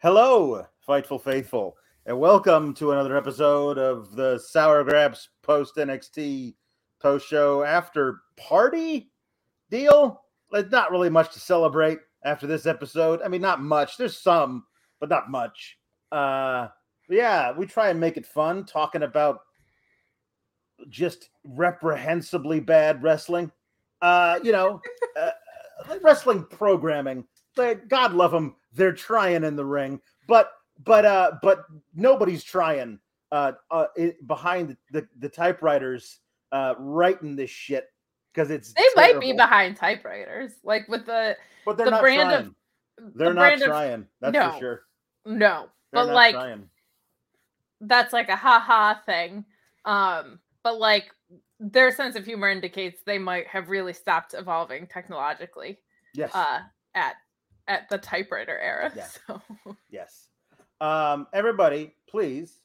Hello, Fightful Faithful, and welcome to another episode of the Sour Grapes post NXT post show after party deal. There's not really much to celebrate after this episode. I mean, not much. There's some, but not much. Uh, yeah, we try and make it fun talking about just reprehensibly bad wrestling. Uh, you know, uh, wrestling programming. God love them, they're trying in the ring, but but uh, but nobody's trying uh, uh it, behind the the typewriters uh writing this shit because it's they terrible. might be behind typewriters, like with the but they're the not brand trying. of they're the not brand of- trying. That's No. for sure. no, They're but like trying. that's like a haha thing. Um, but like their sense of humor indicates they might have really stopped evolving technologically yes, uh at at the typewriter era. Yeah. So yes. Um, everybody, please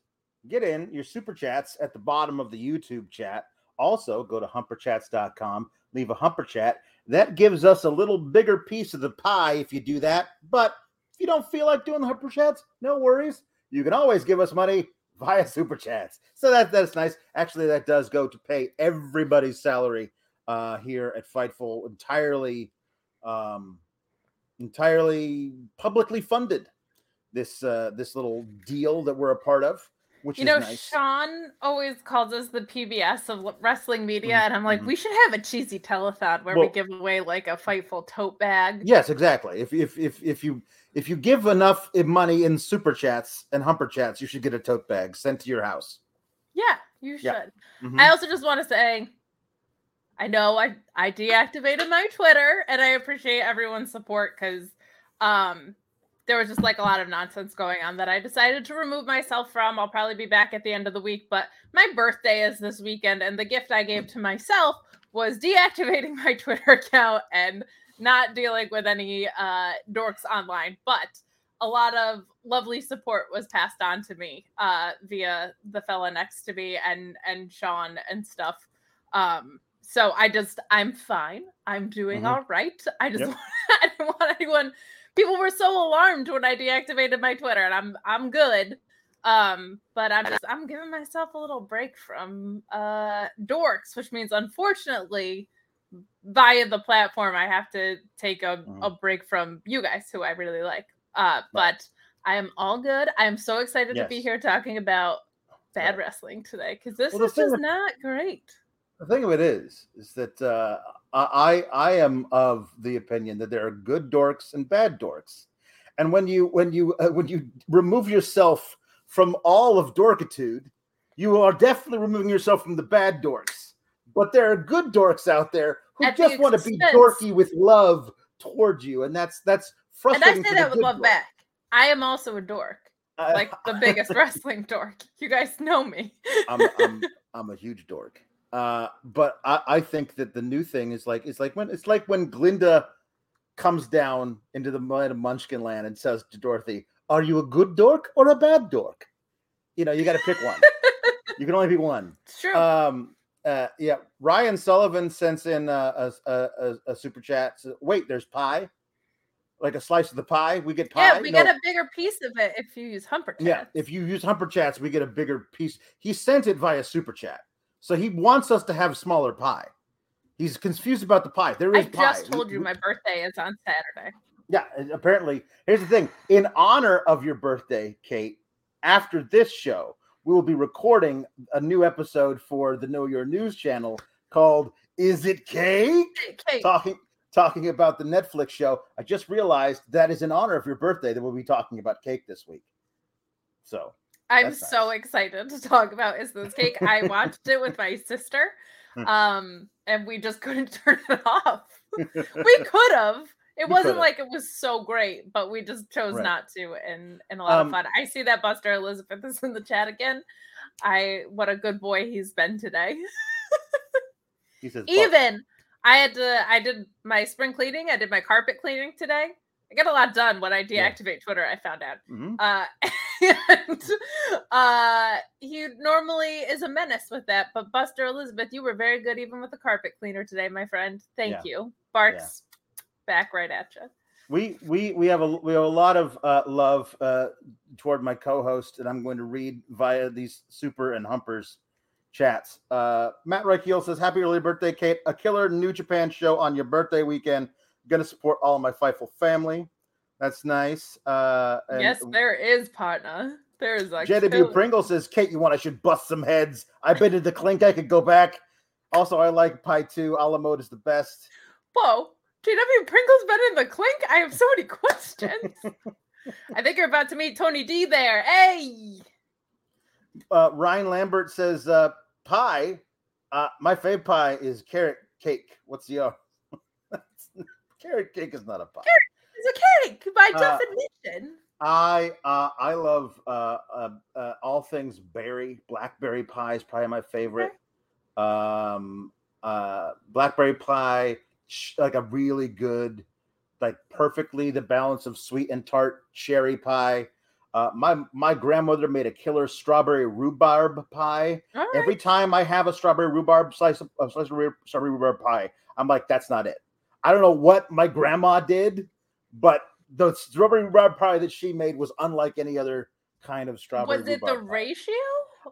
get in your super chats at the bottom of the YouTube chat. Also, go to humperchats.com, leave a humper chat. That gives us a little bigger piece of the pie if you do that. But if you don't feel like doing the humper chats, no worries. You can always give us money via super chats. So that that's nice. Actually, that does go to pay everybody's salary uh, here at Fightful entirely, um, entirely publicly funded. This uh, this little deal that we're a part of, which you know, nice. Sean always calls us the PBS of wrestling media, Mhm, and I'm like, mhm. we should have a cheesy telethon where Well- we give away like a fightful tote bag. Yes, exactly. If if if if you if you give enough money in super chats and humper chats, you should get a tote bag sent to your house. Yeah, you should. Yeah. Mhm. I also just want to say, I know I I deactivated my Twitter, and I appreciate everyone's support because um there was just like a lot of nonsense going on that I decided to remove myself from. I'll probably be back at the end of the week, but my birthday is this weekend, and the gift I gave to myself was deactivating my Twitter account and not dealing with any uh dorks online. But a lot of lovely support was passed on to me uh via the fella next to me and and Sean and stuff. Um so I just I'm fine. I'm doing Mhm. all right. I just Yep. I didn't want anyone people were so alarmed when I deactivated my Twitter and I'm I'm good. Um but I'm just I'm giving myself a little break from uh dorks, which means unfortunately via the platform I have to take a, Mhm. a break from you guys who I really like. Uh but I am all good. I am so excited to be here talking about bad Right. wrestling today because this Well, is just with- not great. The thing of it is, is that uh, I I am of the opinion that there are good dorks and bad dorks, and when you when you uh, when you remove yourself from all of dorkitude, you are definitely removing yourself from the bad dorks. But there are good dorks out there who At the just want to be dorky with love towards you, and that's that's frustrating. And I say that with love dork. back. I am also a dork, I- like the biggest wrestling dork. You guys know me. I'm, I'm I'm a huge dork. Uh, but I, I think that the new thing is like it's like when it's like when Glinda comes down into the land of Munchkin Land and says to Dorothy, "Are you a good dork or a bad dork?" You know, you got to pick one. you can only be one. It's true. Um, uh, yeah. Ryan Sullivan sends in a, a, a, a- a super chat. So, Wait, there's pie, like a slice of the pie. We get pie. yeah, we No, get a bigger piece of it if you use Humper Chats. yeah, if you use Humper Chats, we get a bigger piece. He sent it via Super Chat, so he wants us to have smaller pie. He's confused about the pie. There is I pie. just told you my birthday is on Saturday. Yeah, apparently, here's the thing: in honor of your birthday, Kate, after this show, we will be recording a new episode for the Know Your News channel called "Is It Cake?" Okay, Talking talking about the Netflix show. I just realized that is in honor of your birthday that we'll be talking about cake this week. So I'm that's so nice. excited to talk about Is This Cake? I watched it with my sister, Hmm. um, and we just couldn't turn it off. we could have. It We wasn't could've. like it was so great, but we just chose Right. not to, and and a lot Um, of fun. I see that Buster Elizabeth is in the chat again. I what a good boy he's been today. he says, Even I had to. I did my spring cleaning. I did my carpet cleaning today. I get a lot done when I Yeah. deactivate Twitter. I found out. Mhm. Uh, and uh, he normally is a menace with that, but Buster Elizabeth, you were very good even with the carpet cleaner today, my friend. Thank Yeah. you. Barks back right at you. we we we have a we have a lot of uh, love uh, toward my co-host, and I'm going to read via these super and humpers chats. Uh, Matt Reichel says, "Happy early birthday, Kate! A killer New Japan show on your birthday weekend. Going to support all of my Fightful family. That's nice. Uh, yes, there is partner. There is like JW Pringle says, Kate, you want I should bust some heads. I've been to the clink. I could go back. Also, I like pie too. A la mode is the best. Whoa. JW Pringle's been in the clink? I have so many questions. I think you're about to meet Tony D there. Hey. Uh, Ryan Lambert says, uh, pie. Uh, my fave pie is carrot cake. What's the uh, carrot cake is not a pie. Carrot is a cake by Uh, definition. I uh, I love uh, uh, uh, all things berry. Blackberry pie is probably my favorite. Um, uh, blackberry pie, like a really good, like perfectly the balance of sweet and tart cherry pie. Uh, my my grandmother made a killer strawberry rhubarb pie. Right. Every time I have a strawberry rhubarb slice of a slice of strawberry rhubarb pie, I'm like, that's not it. I don't know what my grandma did, but the strawberry rhubarb pie that she made was unlike any other kind of strawberry. Was it the pie. ratio?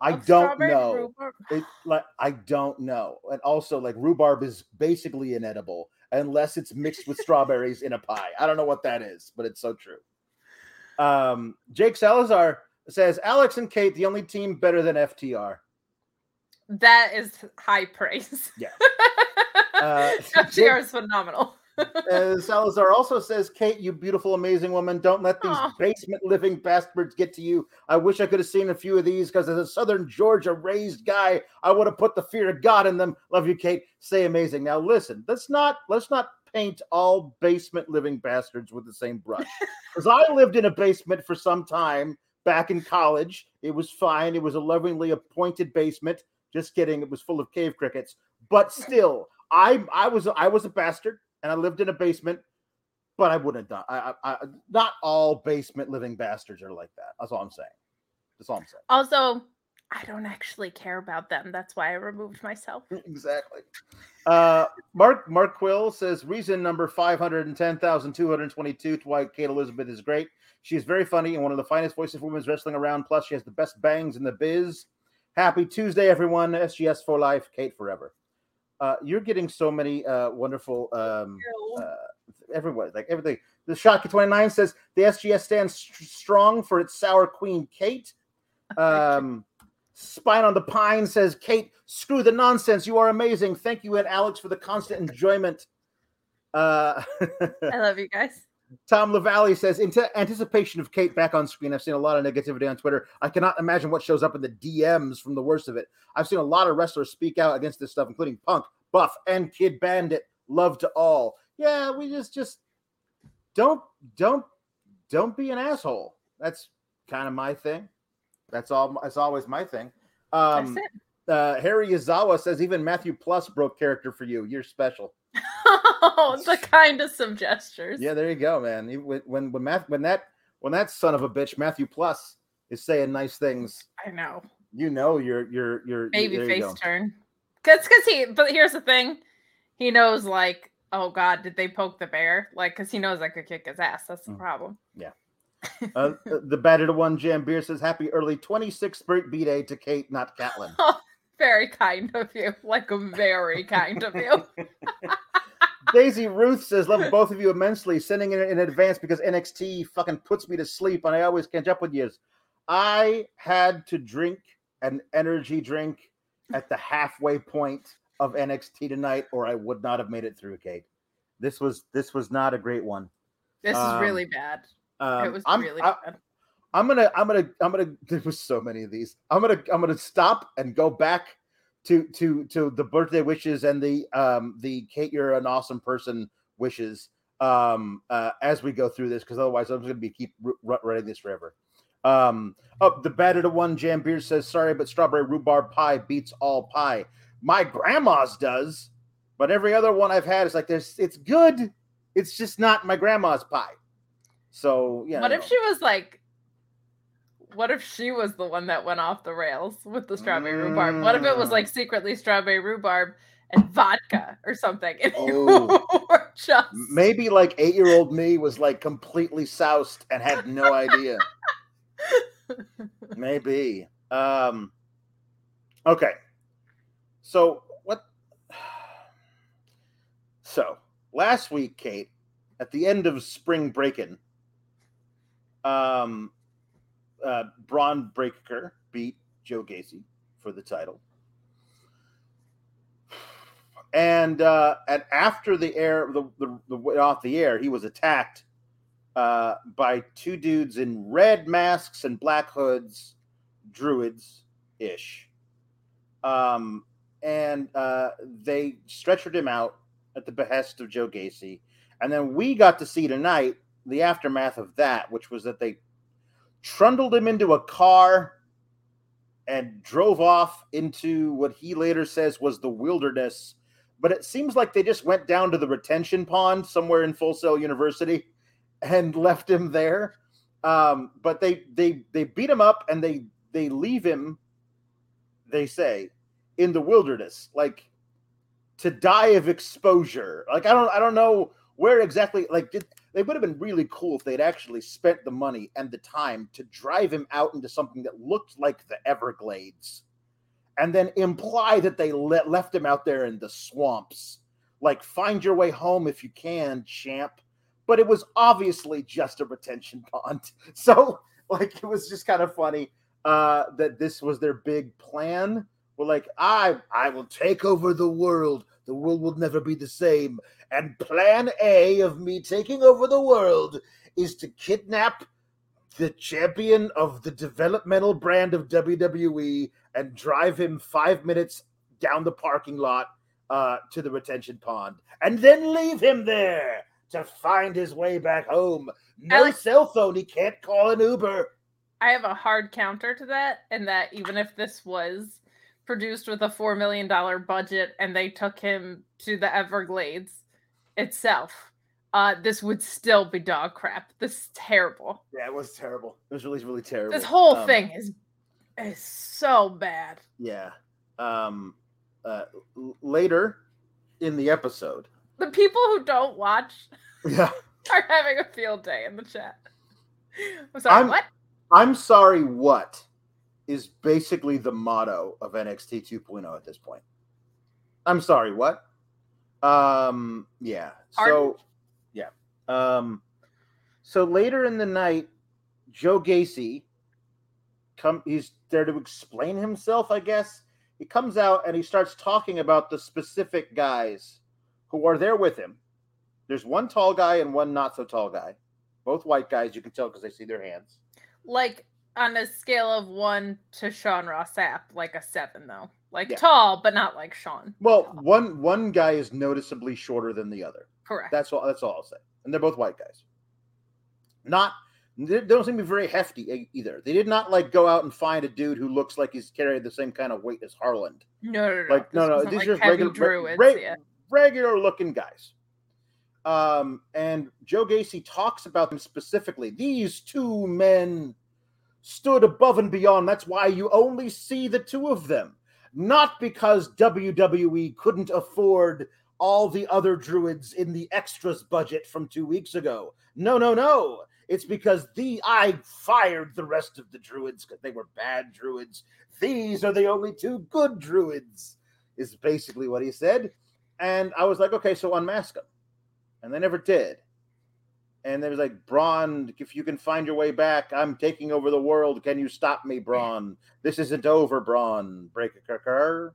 I don't know. It, like I don't know, and also like rhubarb is basically inedible unless it's mixed with strawberries in a pie. I don't know what that is, but it's so true. Um, Jake Salazar says Alex and Kate, the only team better than FTR. That is high praise. Yeah. Uh, is phenomenal. Uh, Salazar also says, Kate, you beautiful, amazing woman, don't let these Aw. basement living bastards get to you. I wish I could have seen a few of these because as a Southern Georgia raised guy, I would have put the fear of God in them. Love you, Kate. Stay amazing. Now listen, let's not let's not paint all basement living bastards with the same brush. Because I lived in a basement for some time back in college. It was fine. It was a lovingly appointed basement. Just kidding. It was full of cave crickets. But still, I I was I was a bastard and I lived in a basement, but I wouldn't have done. I, I, I not all basement living bastards are like that. That's all I'm saying. That's all I'm saying. Also, I don't actually care about them. That's why I removed myself. exactly. Uh, Mark Mark Quill says reason number five hundred and ten thousand two hundred twenty-two to why Kate Elizabeth is great. She is very funny and one of the finest voices of women's wrestling around. Plus, she has the best bangs in the biz. Happy Tuesday, everyone! SGS for life, Kate forever. Uh, you're getting so many uh, wonderful um, uh, everyone, like everything. The Shotki 29 says the SGS stands st- strong for its sour queen, Kate. Um, Spine on the Pine says, Kate, screw the nonsense. You are amazing. Thank you and Alex for the constant enjoyment. Uh, I love you guys. Tom LaValle says, in anticipation of Kate back on screen, I've seen a lot of negativity on Twitter. I cannot imagine what shows up in the DMs from the worst of it. I've seen a lot of wrestlers speak out against this stuff, including Punk, Buff, and Kid Bandit. Love to all. Yeah, we just just don't don't don't be an asshole. That's kind of my thing. That's all. That's always my thing. Um, uh, Harry Yazawa says even Matthew Plus broke character for you. You're special. the kindest of some gestures. Yeah, there you go, man. When when Math, when that when that son of a bitch Matthew Plus is saying nice things, I know. you know your your you're Baby you face turn. Cause cause he but here's the thing. He knows like, oh god, did they poke the bear? Like, cause he knows I could kick his ass. That's the Mm. problem. Yeah. uh, the battered one Jam Beer says happy early 26th birthday day to Kate, not Catlin. Very kind of you. Like very kind of you. Daisy Ruth says, Love both of you immensely. Sending it in advance because NXT fucking puts me to sleep and I always catch up with you. I had to drink an energy drink at the halfway point of NXT tonight, or I would not have made it through, Kate. This was this was not a great one. This Um, is really bad. Um, it was I'm, really I, bad. I'm gonna I'm gonna I'm gonna there was so many of these. I'm gonna I'm gonna stop and go back to to to the birthday wishes and the um the Kate you're an awesome person wishes um uh as we go through this because otherwise I'm just gonna be keep r- r- writing this forever. Um oh the battered one jam beer says sorry but strawberry rhubarb pie beats all pie. My grandma's does, but every other one I've had is like there's it's good. It's just not my grandma's pie. So yeah. what if she was like what if she was the one that went off the rails with the strawberry rhubarb? What if it was Mm. like secretly strawberry rhubarb and vodka or something. Oh. just Maybe like eight year old me was like completely soused and had no idea. Maybe. Um okay. So what so last week, Kate, at the end of spring breaking, um uh Bron Breakker beat Joe Gacy for the title. And uh and after the air the, the, the off the air, he was attacked uh, by two dudes in red masks and black hoods, druids ish. Um, and uh, they stretchered him out at the behest of Joe Gacy. And then we got to see tonight the aftermath of that, which was that they trundled him into a car and drove off into what he later says was the wilderness. But it seems like they just went down to the retention pond somewhere in Full Sail University and left him there. Um, but they they they beat him up and they they leave him. They say in the wilderness, like to die of exposure. Like I don't I don't know where exactly. Like did, they would have been really cool if they'd actually spent the money and the time to drive him out into something that looked like the Everglades, and then imply that they le- left him out there in the swamps. Like find your way home if you can, champ but it was obviously just a retention pond. So, like, it was just kind of funny uh, that this was their big plan. We're like, I, I will take over the world. The world will never be the same. And plan A of me taking over the world is to kidnap the champion of the developmental brand of WWE and drive him five minutes down the parking lot uh, to the retention pond and then leave him there to find his way back home. No like- cell phone. He can't call an Uber. I have a hard counter to that, and that even if this was produced with a four million dollar budget and they took him to the Everglades itself, uh, this would still be dog crap. This is terrible. Yeah, it was terrible. It was really, really terrible. This whole Um, thing is is so bad. Yeah. Um. Uh. Later in the episode. The people who don't watch Yeah. are having a field day in the chat. I'm sorry, I'm- what? I'm sorry. What is basically the motto of NXT 2.0 at this point? I'm sorry. What? Um. Yeah. So. Yeah. Um. So later in the night, Joe Gacy come. He's there to explain himself. I guess he comes out and he starts talking about the specific guys who are there with him. There's one tall guy and one not so tall guy, both white guys. You can tell because they see their hands. Like on a scale of one to Sean Ross Sapp, like a seven though. Like Yeah. tall, but not like Sean. Well, Tall. one one guy is noticeably shorter than the other. correct. That's all. That's all I'll say. And they're both white guys. Not. They don't seem to be very hefty either. They did not like go out and find a dude who looks like he's carrying the same kind of weight as Harland. no, no, no. Like no, no, these are just regular, druids. re- yeah. regular looking guys. Um, and Joe Gacy talks about them specifically. These two men stood above and beyond. That's why you only see the two of them. Not because WWE couldn't afford all the other druids in the extras budget from two weeks ago. No, no, no. It's because the I fired the rest of the druids because they were bad druids. These are the only two good druids, is basically what he said. And I was like, okay, so unmask them. And they never did. And there was like, Bron, if you can find your way back, I'm taking over the world. Can you stop me, Bron? This isn't over, Bron. Break a cur.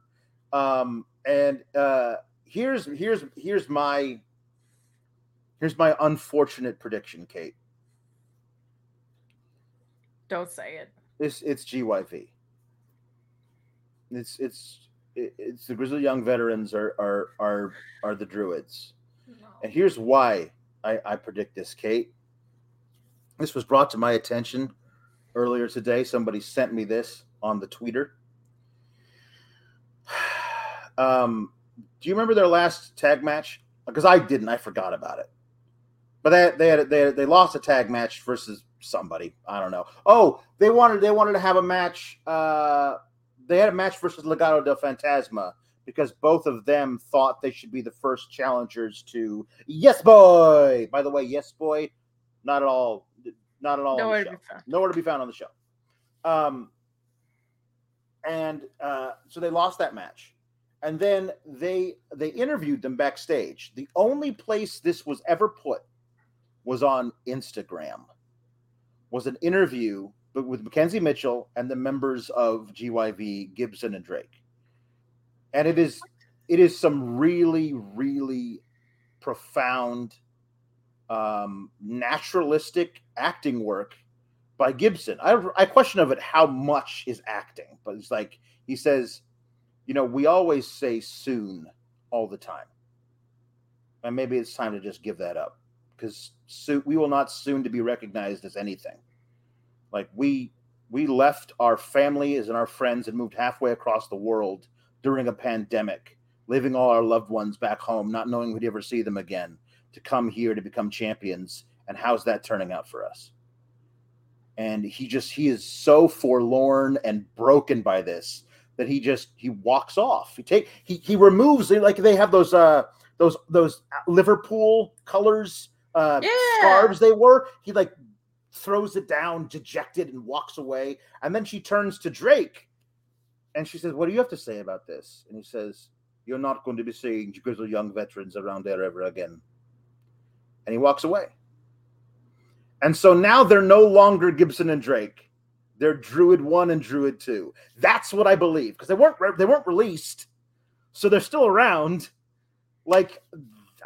Um, and uh here's here's here's my here's my unfortunate prediction, Kate. Don't say it. It's it's GYV. It's it's it's the Grizzled Young veterans are are are are the Druids. And here's why I, I predict this, Kate. This was brought to my attention earlier today. Somebody sent me this on the tweeter. Um, do you remember their last tag match? Because I didn't. I forgot about it. But they they had they they lost a tag match versus somebody. I don't know. Oh, they wanted they wanted to have a match. Uh, they had a match versus Legado del Fantasma because both of them thought they should be the first challengers to Yes Boy. By the way, Yes Boy, not at all, not at all. Nowhere on to the be. Nowhere to be found on the show. Um, and uh, so they lost that match, and then they they interviewed them backstage. The only place this was ever put was on Instagram. Was an interview but with Mackenzie Mitchell and the members of GYV Gibson and Drake. And it is it is some really really profound um naturalistic acting work by Gibson. I I question of it how much is acting, but it's like he says, you know, we always say soon all the time. And maybe it's time to just give that up because soon we will not soon to be recognized as anything. Like we we left our families and our friends and moved halfway across the world during a pandemic, leaving all our loved ones back home, not knowing we'd ever see them again, to come here to become champions. And how's that turning out for us? And he just he is so forlorn and broken by this that he just he walks off. He take he he removes like they have those uh those those Liverpool colors uh Yeah. scarves they were. He like throws it down, dejected, and walks away. And then she turns to Drake and she says, What do you have to say about this? And he says, You're not going to be seeing grizzled young veterans around there ever again. And he walks away. And so now they're no longer Gibson and Drake. They're Druid 1 and Druid 2. That's what I believe because they weren't re- they weren't released. So they're still around. Like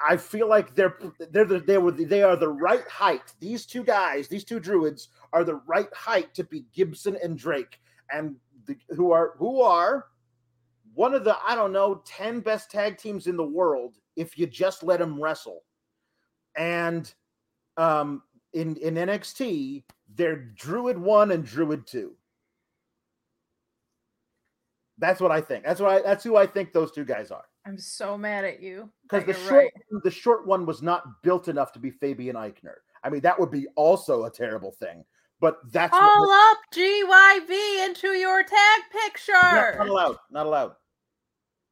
I feel like they're they're the, they were the, they are the right height. These two guys, these two druids, are the right height to be Gibson and Drake, and the, who are who are one of the I don't know ten best tag teams in the world if you just let them wrestle. And um, in in NXT, they're Druid one and Druid two. That's what I think. That's what I. That's who I think those two guys are I'm so mad at you. because the short right. the short one was not built enough to be Fabian Aichner. I mean, that would be also a terrible thing. But that's what- All up GYV into your tag picture. not, not allowed. Not allowed.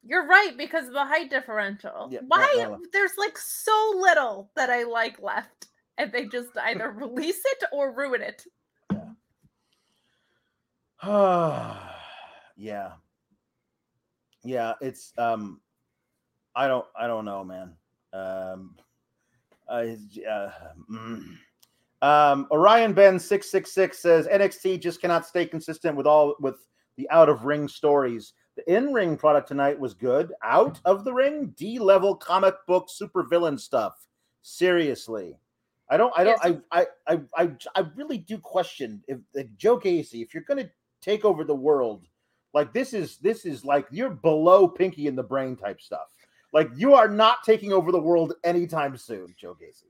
You're right because of the height differential. Yeah, Why? not allowed. There's like so little that I like left, and they just either release it or ruin it. Yeah. yeah. Yeah, it's um I don't I don't know, man. Um I uh, mm. Um Orion Ben 666 says NXT just cannot stay consistent with all with the out of ring stories. The in-ring product tonight was good. Out of the ring, D-level comic book supervillain stuff. Seriously. I don't I don't I I I I, I really do question if like Joe Gacy, if you're going to take over the world, like this is this is like you're below Pinky in the Brain type stuff. Like you are not taking over the world anytime soon, Joe Gacy.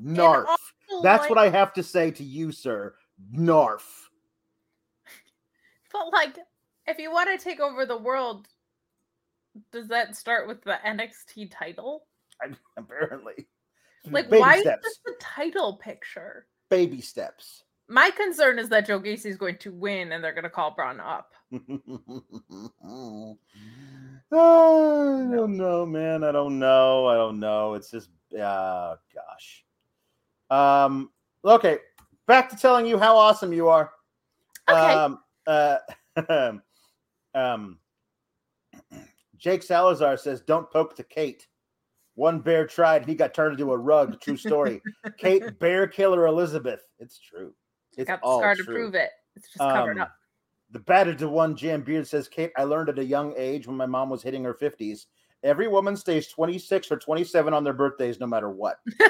Narf. That's what I have to say to you, sir. Narf. But like, if you want to take over the world, does that start with the NXT title? I- apparently, Like, baby why steps. is this the title picture? Baby steps. My concern is that Joe Gacy is going to win, and they're going to call Bron up. Oh, I don't know, man. I don't know. I don't know. It's just, uh, gosh. Um. Okay, back to telling you how awesome you are. Okay. Um. Uh. um. Jake Salazar says, "Don't poke the Kate." One bear tried, and he got turned into a rug. True story. Kate, bear killer Elizabeth. It's true. It's Got the all scar to prove it. It's just covered Um, up. The battered to one Jam Beard says, Kate, I learned at a young age when my mom was hitting her 50s. Every woman stays 26 or 27 on their birthdays, no matter what.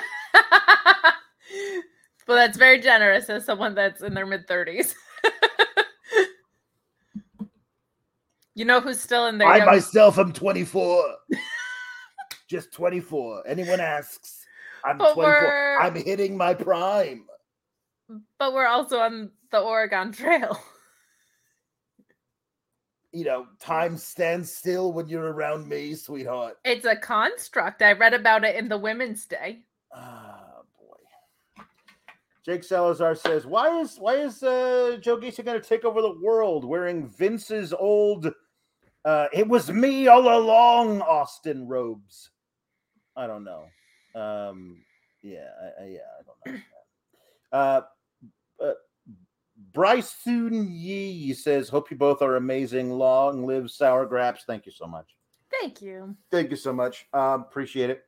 well, that's very generous as someone that's in their mid 30s. you know who's still in there? I myself am 24. Just 24. Anyone asks, I'm But 24. we're- I'm hitting my prime. but we're also on the Oregon Trail. You know, time stands still when you're around me, sweetheart. It's a construct. I read about it in the Women's Day. Boy. Jake Salazar says, "Why is why is uh, Joe Gacy going to take over the world wearing Vince's old Uh, it was me all along, Austin Robes. I don't know. Um, yeah, I, I, yeah, I don't know. Uh, uh, Bryce Thun Yee says, "Hope you both are amazing. Long live Sour Grapes." Thank you so much. Thank you. Thank you so much. Um, appreciate it.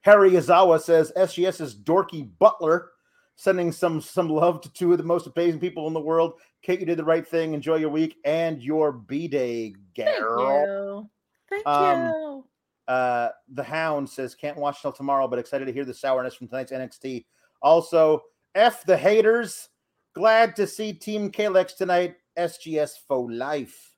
Harry Azawa says SGS's dorky butler sending some some love to two of the most amazing people in the world. Kate, you did the right thing. Enjoy your week and your B day, girl. Thank you. Thank Um, you. Uh, the Hound says can't watch till tomorrow, but excited to hear the sourness from tonight's NXT. Also, F the haters. Glad to see Team Kalex tonight. SGS for life.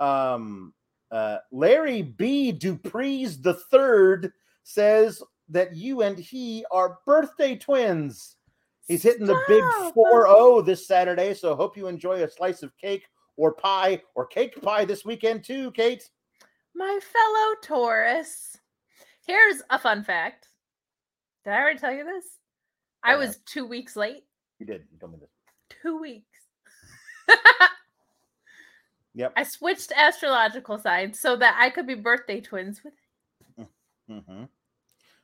Um, uh, Larry B. Dupree's the third says that you and he are birthday twins. He's hitting the big Stop. 4 0 this Saturday, so hope you enjoy a slice of cake or pie or cake pie this weekend too, Kate. My fellow Taurus. Here's a fun fact. Did I already tell you this? I was two weeks late. You did. You told me this. Two weeks. Yep. I switched astrological signs so that I could be birthday twins with hmm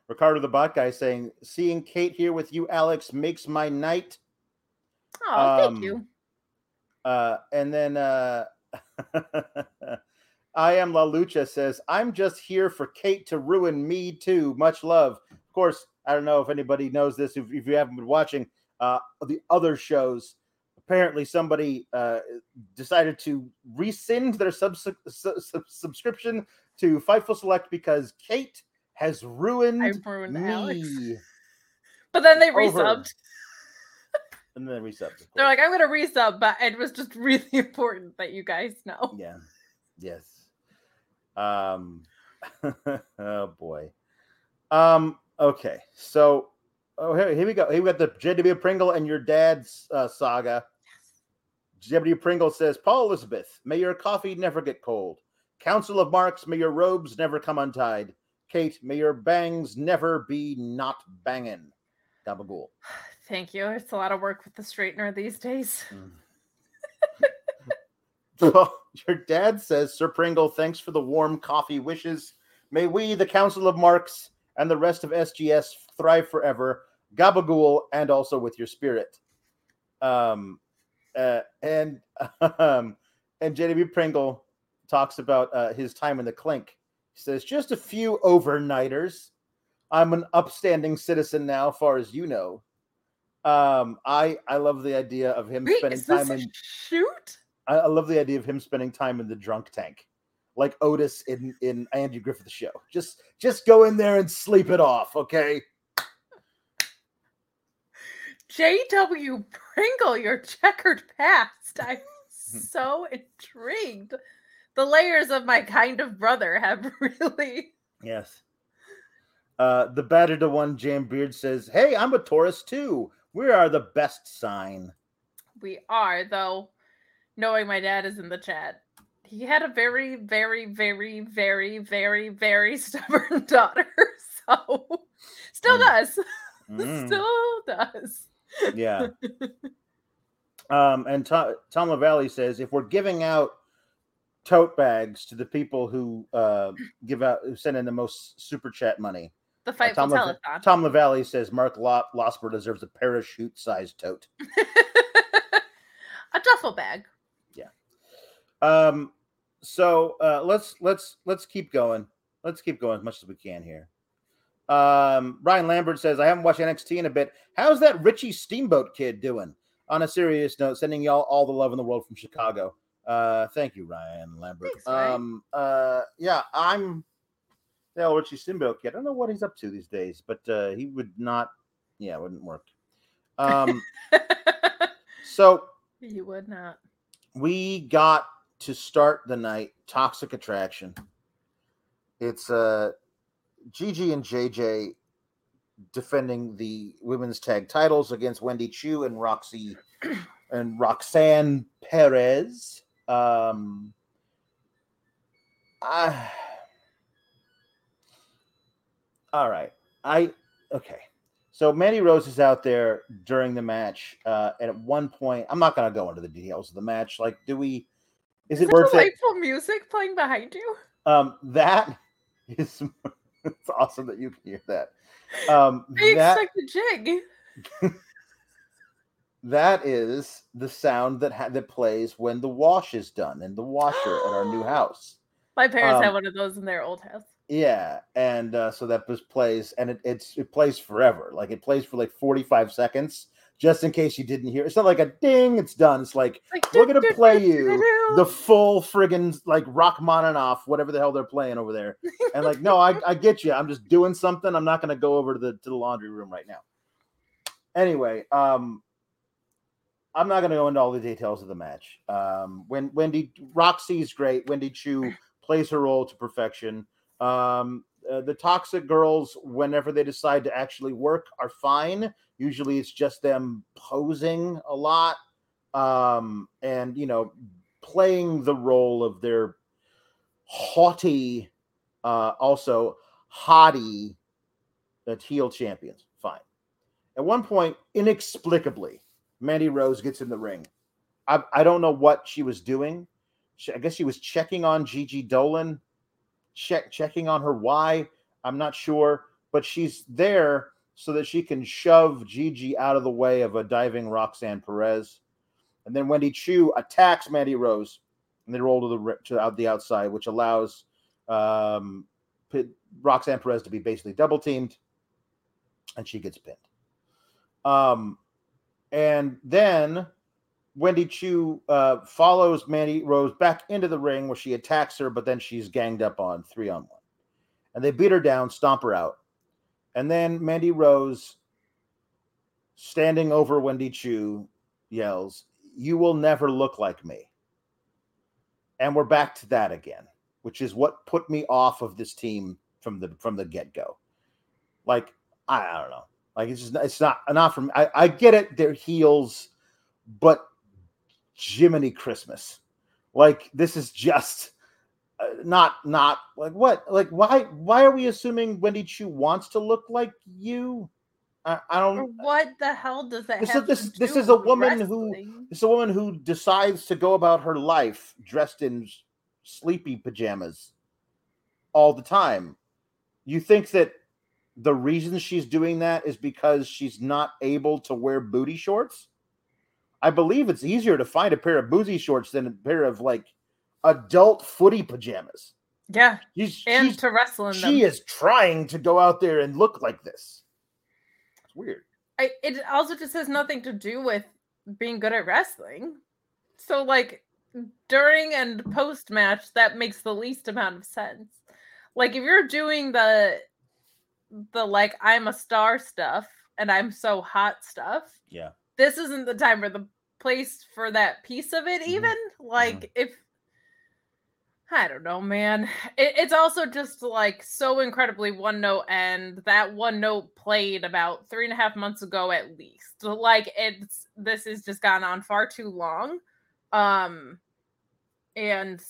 Ricardo the bot guy saying, "Seeing Kate here with you, Alex, makes my night." Oh, thank Um, you. Uh, and then uh, I am La Lucha says, "I'm just here for Kate to ruin me too. Much love." Of course, I don't know if anybody knows this. If, if you haven't been watching uh, the other shows, apparently somebody uh, decided to rescind their sub- sub- sub- subscription to Fightful Select because Kate has ruined I ruined Alex. me. But then they over. resubbed. And then resubbed. They're like, I'm gonna resub, but it was just really important that you guys know. yeah, yes. Um, oh boy. Um. Okay. So, oh here, here we go. Here we got the JW Pringle and your dad's uh, saga. JW Pringle says, Paul Elizabeth, may your coffee never get cold. Council of Marks, may your robes never come untied. Kate, may your bangs never be not banging. Gabagool. Thank you. It's a lot of work with the straightener these days. Well, your dad says, Sir Pringle, thanks for the warm coffee wishes. May we, the Council of Marks, and the rest of SGS thrive forever. Gabagool, and also with your spirit. Um, uh, and um, and JW Pringle talks about uh, his time in the clink. He says, just a few overnighters. I'm an upstanding citizen now, far as you know. Um, I I love the idea of him Wait, spending time in shoot? I, I love the idea of him spending time in the drunk tank, like Otis in in Andy Griffith show. Just just go in there and sleep it off, okay? J.W. Pringle, your checkered past. I'm so intrigued. The layers of my kind of brother have really. Yes. Uh, the battered to one Jam Beard says, "Hey, I'm a Taurus too. We are the best sign." We are, though, knowing my dad is in the chat. He had a very, very, very, very, very, very stubborn daughter. So, still Mm. does. Mm, Still does. yeah. Um, and Tom, Tom LaValle says, "If we're giving out tote bags to the people who uh, give out, who send in the most super chat money." The Uh, Fightful Tom, Telethon. Tom LaValle says Mark Lo- Losper deserves a parachute sized tote. a duffel bag. Yeah. Um, so uh, let's let's let's keep going. Let's keep going as much as we can here. Um, Ryan Lambert says I haven't watched NXT in a bit. How's that Richie Steamboat kid doing? On a serious note, sending y'all all the love in the world from Chicago. Uh, thank you, Ryan Lambert. Thanks, Ryan. Um, uh, yeah, I'm the Richie Steamboat kid. I don't know what he's up to these days, but uh, he would not. Yeah, it wouldn't work. Um, so you would not. we got to start the night toxic attraction it's uh gg and jj defending the women's tag titles against wendy choo and roxy and roxanne perez um I, all right i okay so Mandy Rose is out there during the match, uh, and at one point, I'm not going to go into the details of the match. Like, do we, Is, Is it worth it? delightful music playing behind you? Um, that is it's awesome that you can hear that. Um, I that expect a jig. that is the sound that ha- that plays when the wash is done in the washer at our new house. My parents had Um, one of those in their old house. Yeah, and uh, so that just plays, and it, it's it plays forever. Like it plays for like forty five seconds, just in case you didn't hear. It's not like a ding, it's done. It's like Like, we're gonna play you the full friggin' like Rachmaninoff, whatever the hell they're playing over there. And like, no, I, I get you. I'm just doing something. I'm not gonna go over to the to the laundry room right now. Anyway, um, I'm not gonna go into all the details of the match. Um, when Wendy Roxy's great. Wendy Choo plays her role to perfection. Um, uh, the toxic girls, whenever they decide to actually work, are fine. Usually, it's just them posing a lot, um, and you know, playing the role of their haughty, uh, also haughty, uh, heel champions. Fine. At one point, inexplicably, Mandy Rose gets in the ring. I, I don't know what she was doing. She, I guess she was checking on Gigi Dolan, check checking on her why. I'm not sure, but she's there so that she can shove Gigi out of the way of a diving Roxanne Perez. And then Wendy Choo attacks Mandy Rose, and they roll to the to out the outside, which allows um, P- Roxanne Perez to be basically double teamed, and she gets pinned. Um, and then Wendy Choo uh, follows Mandy Rose back into the ring where she attacks her, but then she's ganged up on three on one. And they beat her down, stomp her out. And then Mandy Rose, standing over Wendy Choo, yells, You will never look like me. And we're back to that again, which is what put me off of this team from the from the get-go. Like, I, I don't know. Like it's just it's not not from I, I get it, they're heels, but Jiminy Christmas. Like this is just uh, not not like what like why why are we assuming Wendy Choo wants to look like you? I, I don't. what the hell does that This is- have this- to this do is a woman who- this is a woman who decides to go about her life dressed in sleepy pajamas all the time. You think that the reason she's doing that is because she's not able to wear booty shorts? I believe it's easier to find a pair of booty shorts than a pair of like adult footy pajamas. Yeah, She's, and she's to wrestle in them. she is trying to go out there and look like this. It's weird. I, it also just has nothing to do with being good at wrestling. So, like, during and post match, that makes the least amount of sense. Like, if you're doing the, the like, I'm a star stuff and I'm so hot stuff, Yeah. this isn't the time or the place for that piece of it, Mhm. even. Like, if, I don't know, man. It, it's also just like so incredibly one note, and that one note played about three and a half months ago at least. Like it's this has just gone on far too long. Um, and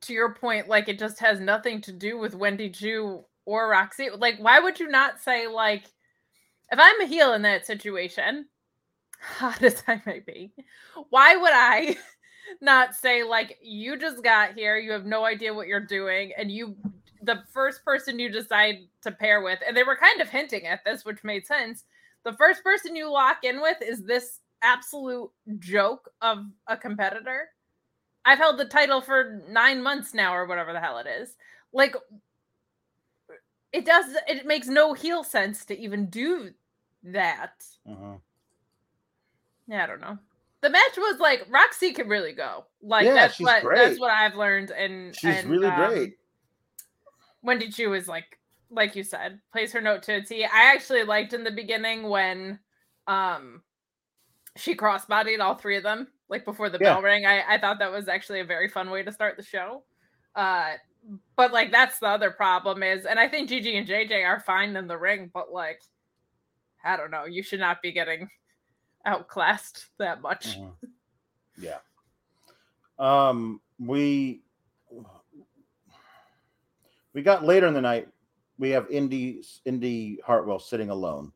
to your point, like it just has nothing to do with Wendy Choo or Roxy. Like, why would you not say like, if I'm a heel in that situation, hot as I may be, why would I? not say like you just got here you have no idea what you're doing and you the first person you decide to pair with and they were kind of hinting at this which made sense the first person you lock in with is this absolute joke of a competitor i've held the title for nine months now or whatever the hell it is like it does it makes no heel sense to even do that Mhm. yeah, I don't know. The match was like Roxy can really go. Like Yeah, that's what great. that's what I've learned. And She's and, really um, great. Wendy Choo is like like you said, plays her note to a T. I actually liked in the beginning when um she crossbodied all three of them, like before the Yeah. bell rang. I, I thought that was actually a very fun way to start the show. Uh but like that's the other problem is and I think Gigi and JJ are fine in the ring, but like I don't know, you should not be getting outclassed that much. Mhm. Yeah. Um, we we got later in the night. We have Indy Indy Hartwell sitting alone,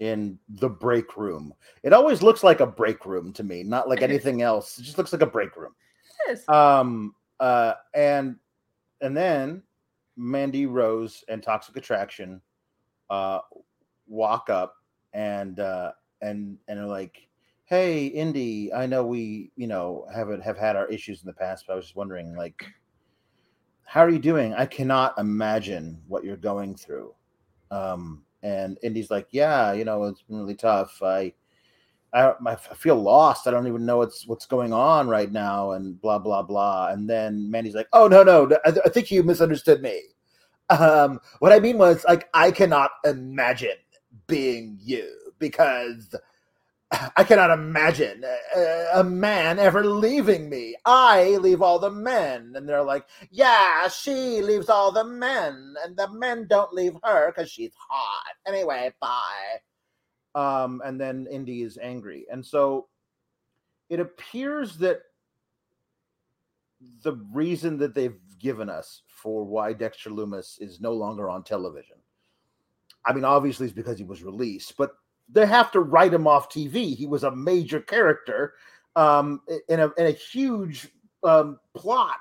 in the break room. It always looks like a break room to me, not like anything else. It just looks like a break room. Yes. Um uh and and then Mandy Rose and Toxic Attraction uh walk up and uh and and are like, "Hey, Indy, I know we, you know, haven't have had our issues in the past, but I was just wondering like how are you doing? I cannot imagine what you're going through." Um and Indy's like, "Yeah, you know, it's been really tough. I I, I feel lost. I don't even know what's what's going on right now, and blah blah blah. And then Mandy's like, "Oh no, no, I, I think you misunderstood me. Um, what I mean was like I cannot imagine being you because I cannot imagine a, a man ever leaving me. I leave all the men, and they're like, "Yeah, she leaves all the men, and the men don't leave her because she's hot." Anyway, bye um, and then Indy is angry, and so it appears that the reason that they've given us for why Dexter Loomis is no longer on television, I mean, obviously, it's because he was released, but they have to write him off TV. He was a major character um, in a in a huge um, plot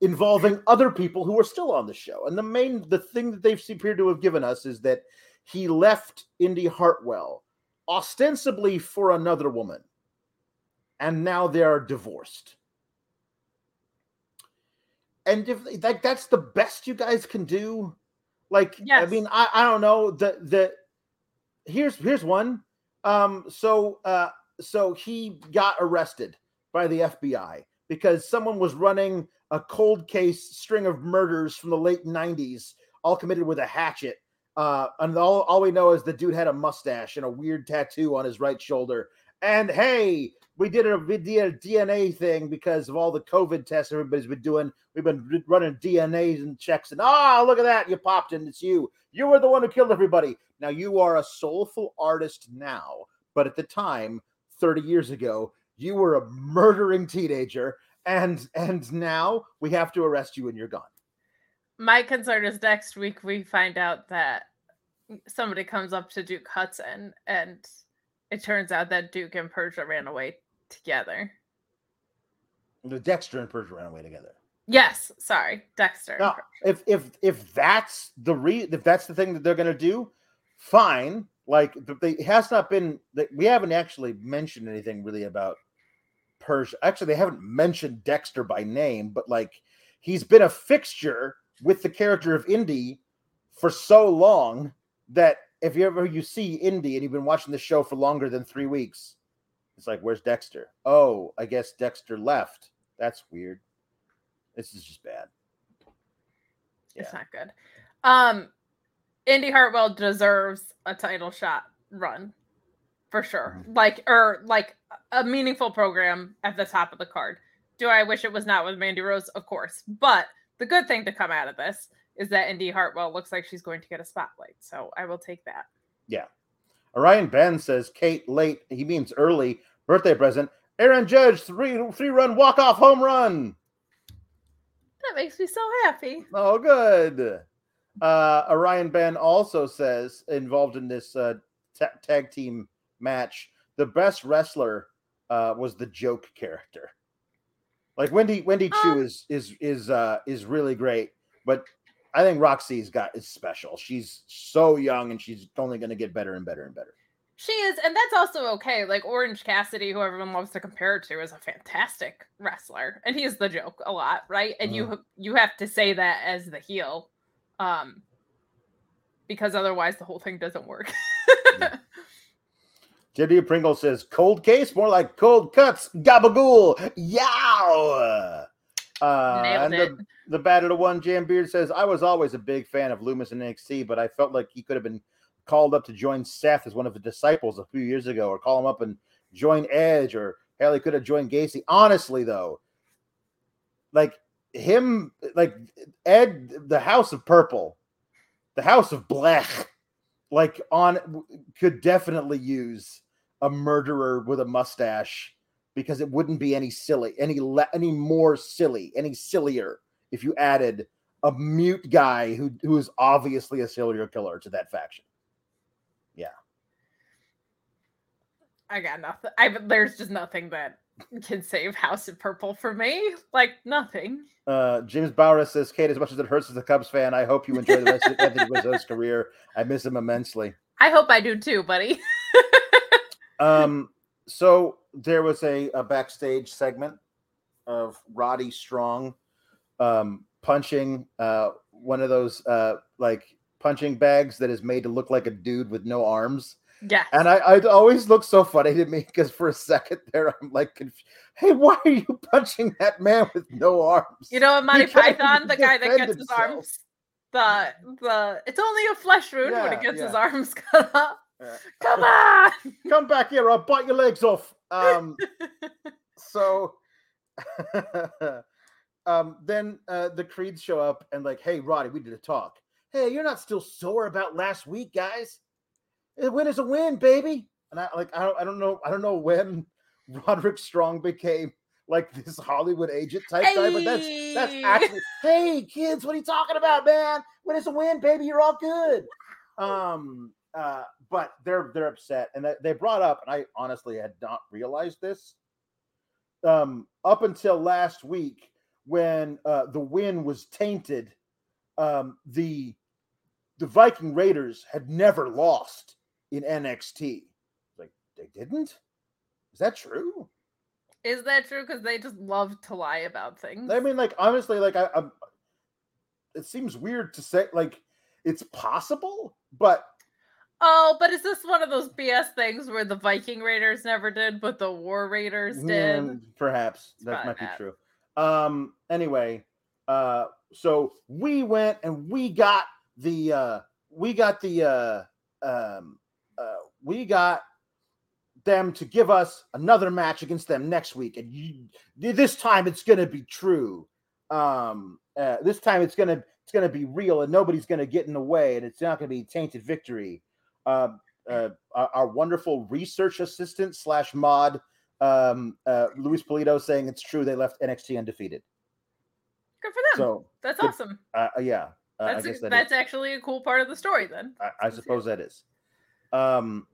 involving other people who are still on the show. And the main the thing that they've appeared to have given us is that he left Indy Hartwell ostensibly for another woman, and now they are divorced. And if like that's the best you guys can do, like Yes. I mean, I, I don't know the the here's here's one. Um, so uh, so he got arrested by the FBI because someone was running a cold case string of murders from the late 90s, all committed with a hatchet. Uh, and all, all we know is the dude had a mustache and a weird tattoo on his right shoulder. And hey, we did a, we did a DNA thing because of all the COVID tests everybody's been doing. We've been running DNAs and checks, and oh, look at that, you popped in. It's you. You were the one who killed everybody. Now you are a soulful artist now, but at the time, 30 years ago, you were a murdering teenager, and and now we have to arrest you and you're gone. My concern is next week we find out that somebody comes up to Duke Hudson and it turns out that Duke and Persia ran away together. The Dexter and Persia ran away together. Yes, sorry, Dexter. and No, if if if that's the re if that's the thing that they're gonna do, fine. Like they, it has not been that we haven't actually mentioned anything really about Persia. Actually, they haven't mentioned Dexter by name, but like he's been a fixture with the character of Indy for so long that if you ever you see Indy and you've been watching the show for longer than three weeks, it's like, where's Dexter? Oh, I guess Dexter left. That's weird. This is just bad. It's not good. Um, Indy Hartwell deserves a title shot run for sure. Mhm. Like or like a meaningful program at the top of the card. Do I wish it was not with Mandy Rose? Of course. But the good thing to come out of this is that Indy Hartwell looks like she's going to get a spotlight. So I will take that. Yeah. Orion Ben says Kate late. He means early birthday present. Aaron Judge three three run walk off home run. That makes me so happy. Oh, good. Uh, Orion Ben also says involved in this uh, ta- tag team match. The best wrestler uh, was the joke character. Like Wendy Wendy Choo Um, is is is uh, is really great, but I think Roxy's got is special. She's so young and she's only going to get better and better and better. She is, and that's also okay. Like Orange Cassidy, who everyone loves to compare it to, is a fantastic wrestler, and he's the joke a lot, right? And you you have to say that as the heel, um, because otherwise the whole thing doesn't work. JD Pringle says, cold case, more like cold cuts. Gabagool. Yow. Uh, Nailed and it. the, the of One Jam Beard says, I was always a big fan of Loomis and NXT, but I felt like he could have been called up to join Seth as one of the disciples a few years ago, or call him up and join Edge, or hell, he could have joined Gacy. Honestly, though, like him, like Ed, the House of Purple, the House of Black, like on could definitely use a murderer with a mustache because it wouldn't be any silly, any le- any more silly, any sillier if you added a mute guy who who is obviously a serial killer to that faction. Yeah. I got nothing. I there's just nothing that can save House of Purple for me. Like nothing. Uh, James Bauer says, Kate, as much as it hurts as a Cubs fan, I hope you enjoy the rest of Anthony Rizzo's career. I miss him immensely. I hope I do too, buddy. um, so there was a, a backstage segment of Roddy Strong um, punching uh, one of those uh, like punching bags that is made to look like a dude with no arms. Yeah. And I, I always look so funny to me because for a second there, I'm like, hey, why are you punching that man with no arms? You know what, Monty Python, the guy that gets his arms, the the it's only a flesh wound when Yeah, he gets his arms cut off. Come on. Come back here, I'll bite your legs off. Um, so um, then uh, the Creeds show up and like, hey, Roddy, we need to talk. Hey, you're not still sore about last week, guys. A win is a win, baby. And I like, I don't, I don't know, I don't know when Roderick Strong became like this Hollywood agent type guy, but that's that's Hey. actually, hey kids, what are you talking about, man? Win is a win, baby. You're all good. Um, uh, but they're they're upset, and they- they brought up, and I honestly had not realized this. Um, up until last week, when uh, the win was tainted, um, the the Viking Raiders had never lost in NXT. Like they didn't. Is that true? Is that true? Because they just love to lie about things. I mean, like honestly, like I, I'm. It seems weird to say, like it's possible, but Oh, but is this one of those BS things where the Viking Raiders never did, but the War Raiders did? mm, perhaps that probably might be true. Um. Anyway, uh, so we went and we got the uh, we got the uh, um, uh, we got them to give us another match against them next week, and you, this time it's going to be true. Um, uh, this time it's gonna it's gonna be real, and nobody's gonna get in the way, and it's not gonna be tainted victory. Um, uh, our, our wonderful research assistant slash mod, um, uh, Luis Polito, saying it's true they left NXT undefeated. Good for them. So that's good- awesome. uh, uh, yeah, uh, I That's a, that is. that's actually a cool part of the story then. I, I suppose that is. Um,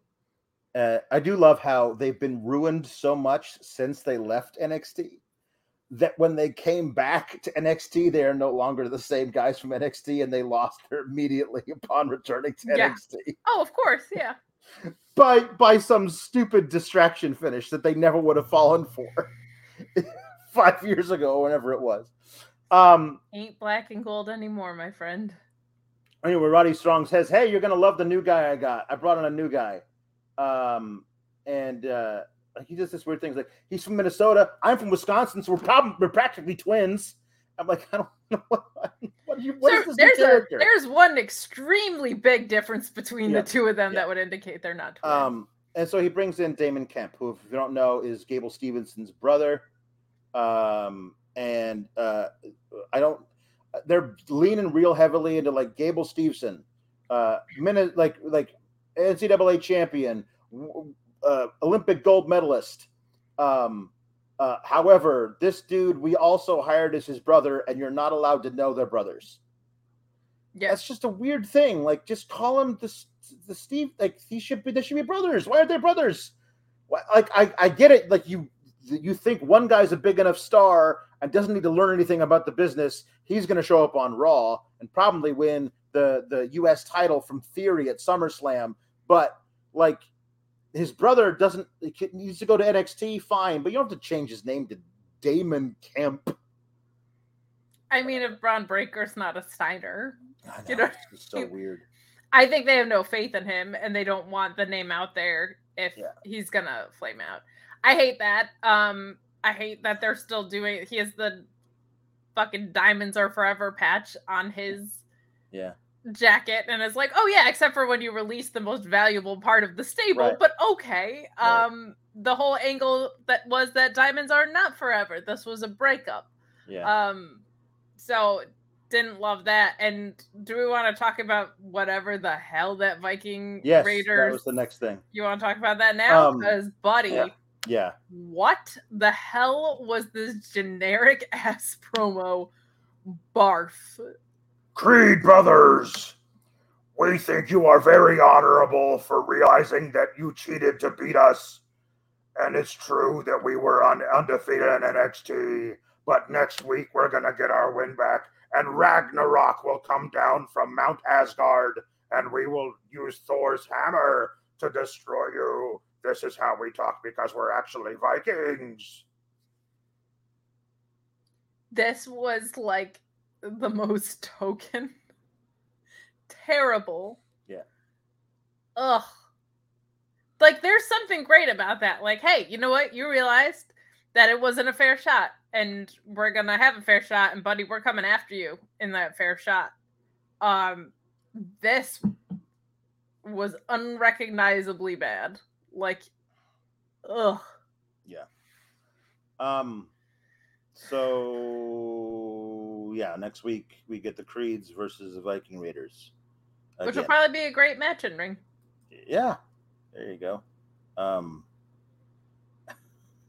uh, I do love how they've been ruined so much since they left NXT that when they came back to NXT, they are no longer the same guys from NXT, and they lost her immediately upon returning to Yeah. NXT Oh, of course, yeah. by by some stupid distraction finish that they never would have fallen for five years ago, or whenever it was. Um, Ain't black and gold anymore, my friend. anyway, Roddy Strong says, "Hey, you're gonna love the new guy I got. I brought in a new guy." Um, and uh, he does this weird thing. He's like, he's from Minnesota. I'm from Wisconsin, so we're probably we're practically twins. I'm like, I don't know what what, you, what this there's a there's one extremely big difference between Yeah, the two of them yeah. that would indicate they're not twins. Um, and so he brings in Damon Kemp, who, if you don't know, is Gable Steveson's brother. Um, and uh, I don't. They're leaning real heavily into like Gable Stevenson, uh, minute like like NCAA champion, uh, Olympic gold medalist. Um, uh, however, this dude we also hired as his brother, and you're not allowed to know they're brothers yeah. that's just a weird thing. Like, just call him the the Steve. Like, he should be. They should be brothers. Why aren't they brothers? Why, like, I I get it. Like, you you think one guy's a big enough star and doesn't need to learn anything about the business. He's going to show up on Raw and probably win the the U.S. title from Theory at SummerSlam. But like, his brother doesn't. He needs to go to NXT. Fine, but you don't have to change his name to Damon Kemp. I mean, if Bron Breakker's not a Steiner, I You know, know, it's so weird. I think they have no faith in him and they don't want the name out there if Yeah. he's gonna flame out. I hate that. Um, I hate that they're still doing. He has the fucking diamonds are forever patch on his Yeah. Jacket, and it's like, oh yeah, except for when you release the most valuable part of the stable. Right. But okay. Right. Um, the whole angle that was that diamonds are not forever. This was a breakup. Yeah. Um, so didn't love that. And do we want to talk about whatever the hell that Viking yes. That Raiders? was the next thing. You want to talk about that now? Um, Because, buddy, yeah. Yeah. what the hell was this generic ass promo? Barf. Creed brothers, we think you are very honorable for realizing that you cheated to beat us. and it's true that we were un- undefeated in NXT, but next week we're gonna get our win back, and Ragnarok will come down from Mount Asgard, and we will use Thor's hammer to destroy you. This is how we talk because we're actually Vikings. This was like the most token. Terrible. Yeah. Ugh. Like there's something great about that. Like, hey, you know what? You realized that it wasn't a fair shot, and we're gonna have a fair shot, and buddy, we're coming after you in that fair shot. Um, this was unrecognizably bad. Like, ugh. Yeah. Um, so yeah, next week we get the Creeds versus the Viking Raiders. Which will probably be a great match in ring. yeah, there you go. Um,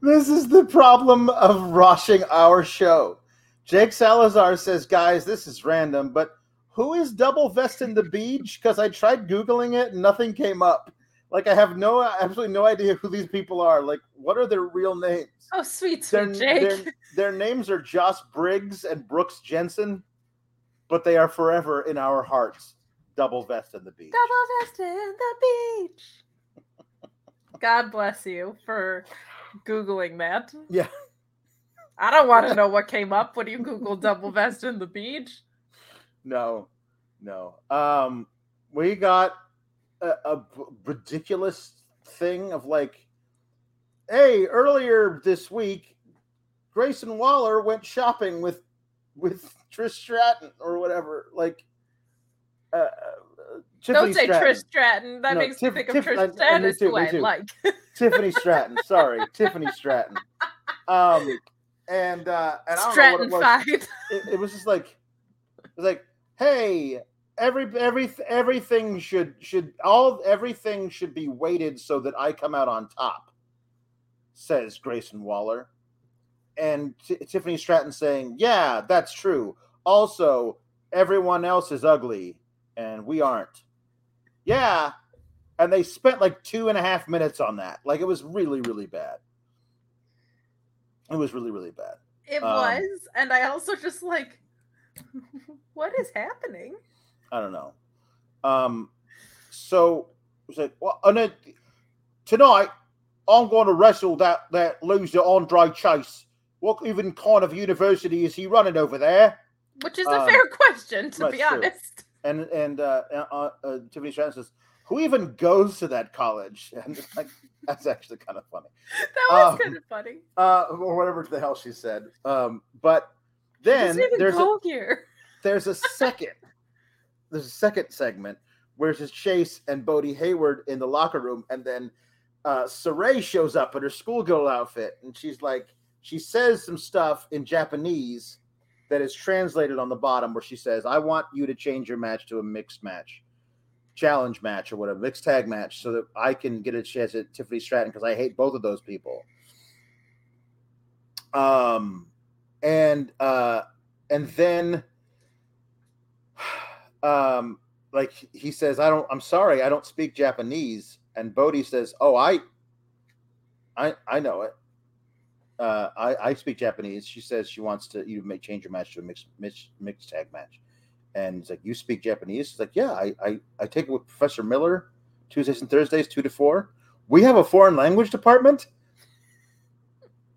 this is the problem of rushing our show. Jake Salazar says, "Guys, this is random, but who is Double Vest in the Beach? Because I tried googling it and nothing came up. Like I have no, absolutely no idea who these people are. Like, what are their real names? Oh, sweet, Their, sweet Jake. their, their names are Josh Briggs and Brooks Jensen, but they are forever in our hearts. Double Vest in the Beach. Double vest in the beach. God bless you for Googling that. Yeah. I don't want to know what came up when you Google double vest in the beach. No, no. Um, we got a, ridiculous thing of like, hey, earlier this week, Grayson Waller went shopping with with Trish Stratton or whatever. Like, uh, uh, Tiffany don't say Stratton. Trish Stratton. That No, makes me think of Trish Stratton too, who I too. like. Tiffany Stratton. Sorry, Tiffany Stratton. Um, and uh, and I don't know what it was. It, it was just like, it was like, hey, every every everything should should all everything should be weighted so that I come out on top, says Grayson Waller, and T- Tiffany Stratton saying, yeah, that's true. Also, everyone else is ugly and we aren't. Yeah. And they spent like two and a half minutes on that. Like it was really, really bad. It was really, really bad. It Um, was, and I also just like, what is happening? I don't know. Um, so was like, well, and then tonight I'm going to wrestle that that loser Andre Chase. What even kind of university is he running over there? Which is a Um, fair question, to be true. honest. And and uh, uh, uh, Tiffany Stratton says, "Who even goes to that college?" And like, that's actually kind of funny, That was Um, kind of funny. uh, or whatever the hell she said. Um, but then there's a, here. there's a second there's a second segment where it's Chase and Bodhi Hayward in the locker room, and then uh Sarray shows up in her schoolgirl outfit, and she's like, she says some stuff in Japanese that is translated on the bottom where she says, I want you to change your match to a mixed match, challenge match or whatever, mixed tag match, so that I can get a chance at Tiffany Stratton because I hate both of those people. Um and uh and then um like he says i don't i'm sorry i don't speak japanese. And bodhi says oh i i i know it. Uh i i speak japanese. She says she wants to you make change your match to a mixed mixed, mixed tag match. And it's like you speak japanese? It's like yeah I, I i take it with professor miller tuesdays and thursdays two to four. We have a foreign language department.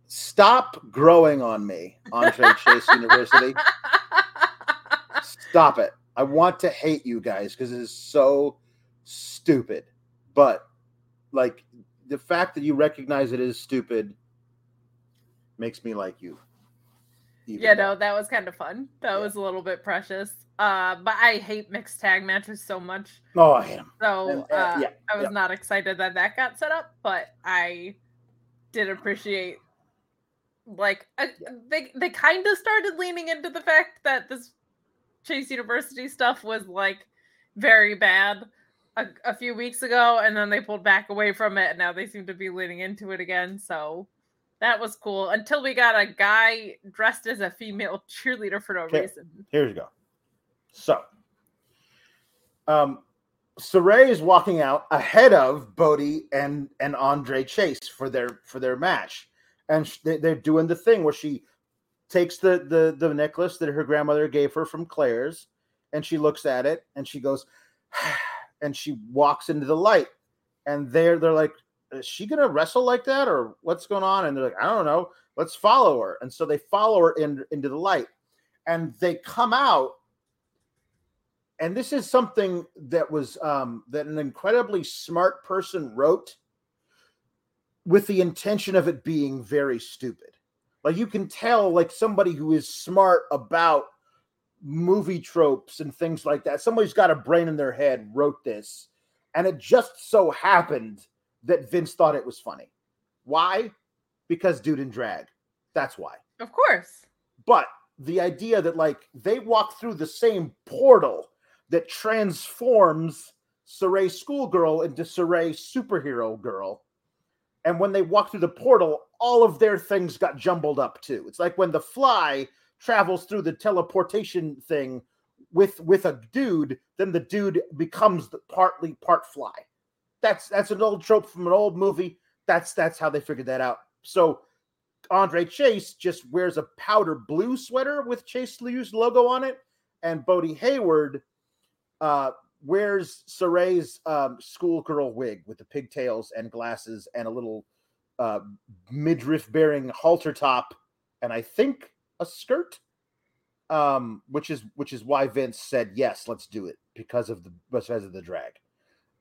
Stop growing on me andre chase university. Stop it. I want to hate you guys because it is so stupid. But like the fact that you recognize it is stupid makes me like you. yeah, no, that was kind of fun. That Yeah. was a little bit precious. Uh, but I hate mixed tag matches so much. Oh, I him. So uh, uh, yeah, I was yeah. not excited that that got set up, but I did appreciate like uh, they they kind of started leaning into the fact that this Chase University stuff was like very bad a, a few weeks ago, and then they pulled back away from it, and now they seem to be leaning into it again. So that was cool until we got a guy dressed as a female cheerleader for no Okay. reason. Here you go. So, um, Sarray is walking out ahead of Bodhi and and Andre Chase for their for their match, and they, they're doing the thing where she takes the the the necklace that her grandmother gave her from Claire's, and she looks at it and she goes, and she walks into the light, and they're they're like, is she gonna wrestle like that or what's going on? And they're like, I don't know. Let's follow her, and so they follow her in into the light, and they come out and this is something that was um, that an incredibly smart person wrote with the intention of it being very stupid like you can tell like somebody who is smart about movie tropes and things like that somebody's got a brain in their head wrote this and it just so happened that vince thought it was funny why because dude in drag that's why Of course. but the idea that like they walk through the same portal that transforms Sarray schoolgirl into Sarray superhero girl. And when they walk through the portal, all of their things got jumbled up too. It's like when the fly travels through the teleportation thing with with a dude, then the dude becomes the partly part fly. That's that's an old trope from an old movie. That's that's how they figured that out. So Andre Chase just wears a powder blue sweater with Chase Lewis logo on it, and Bodhi Hayward uh, wears Sarray's um, schoolgirl wig with the pigtails and glasses and a little uh, midriff bearing halter top, and I think a skirt. Um, which is which is why Vince said yes, let's do it because of the because of the drag.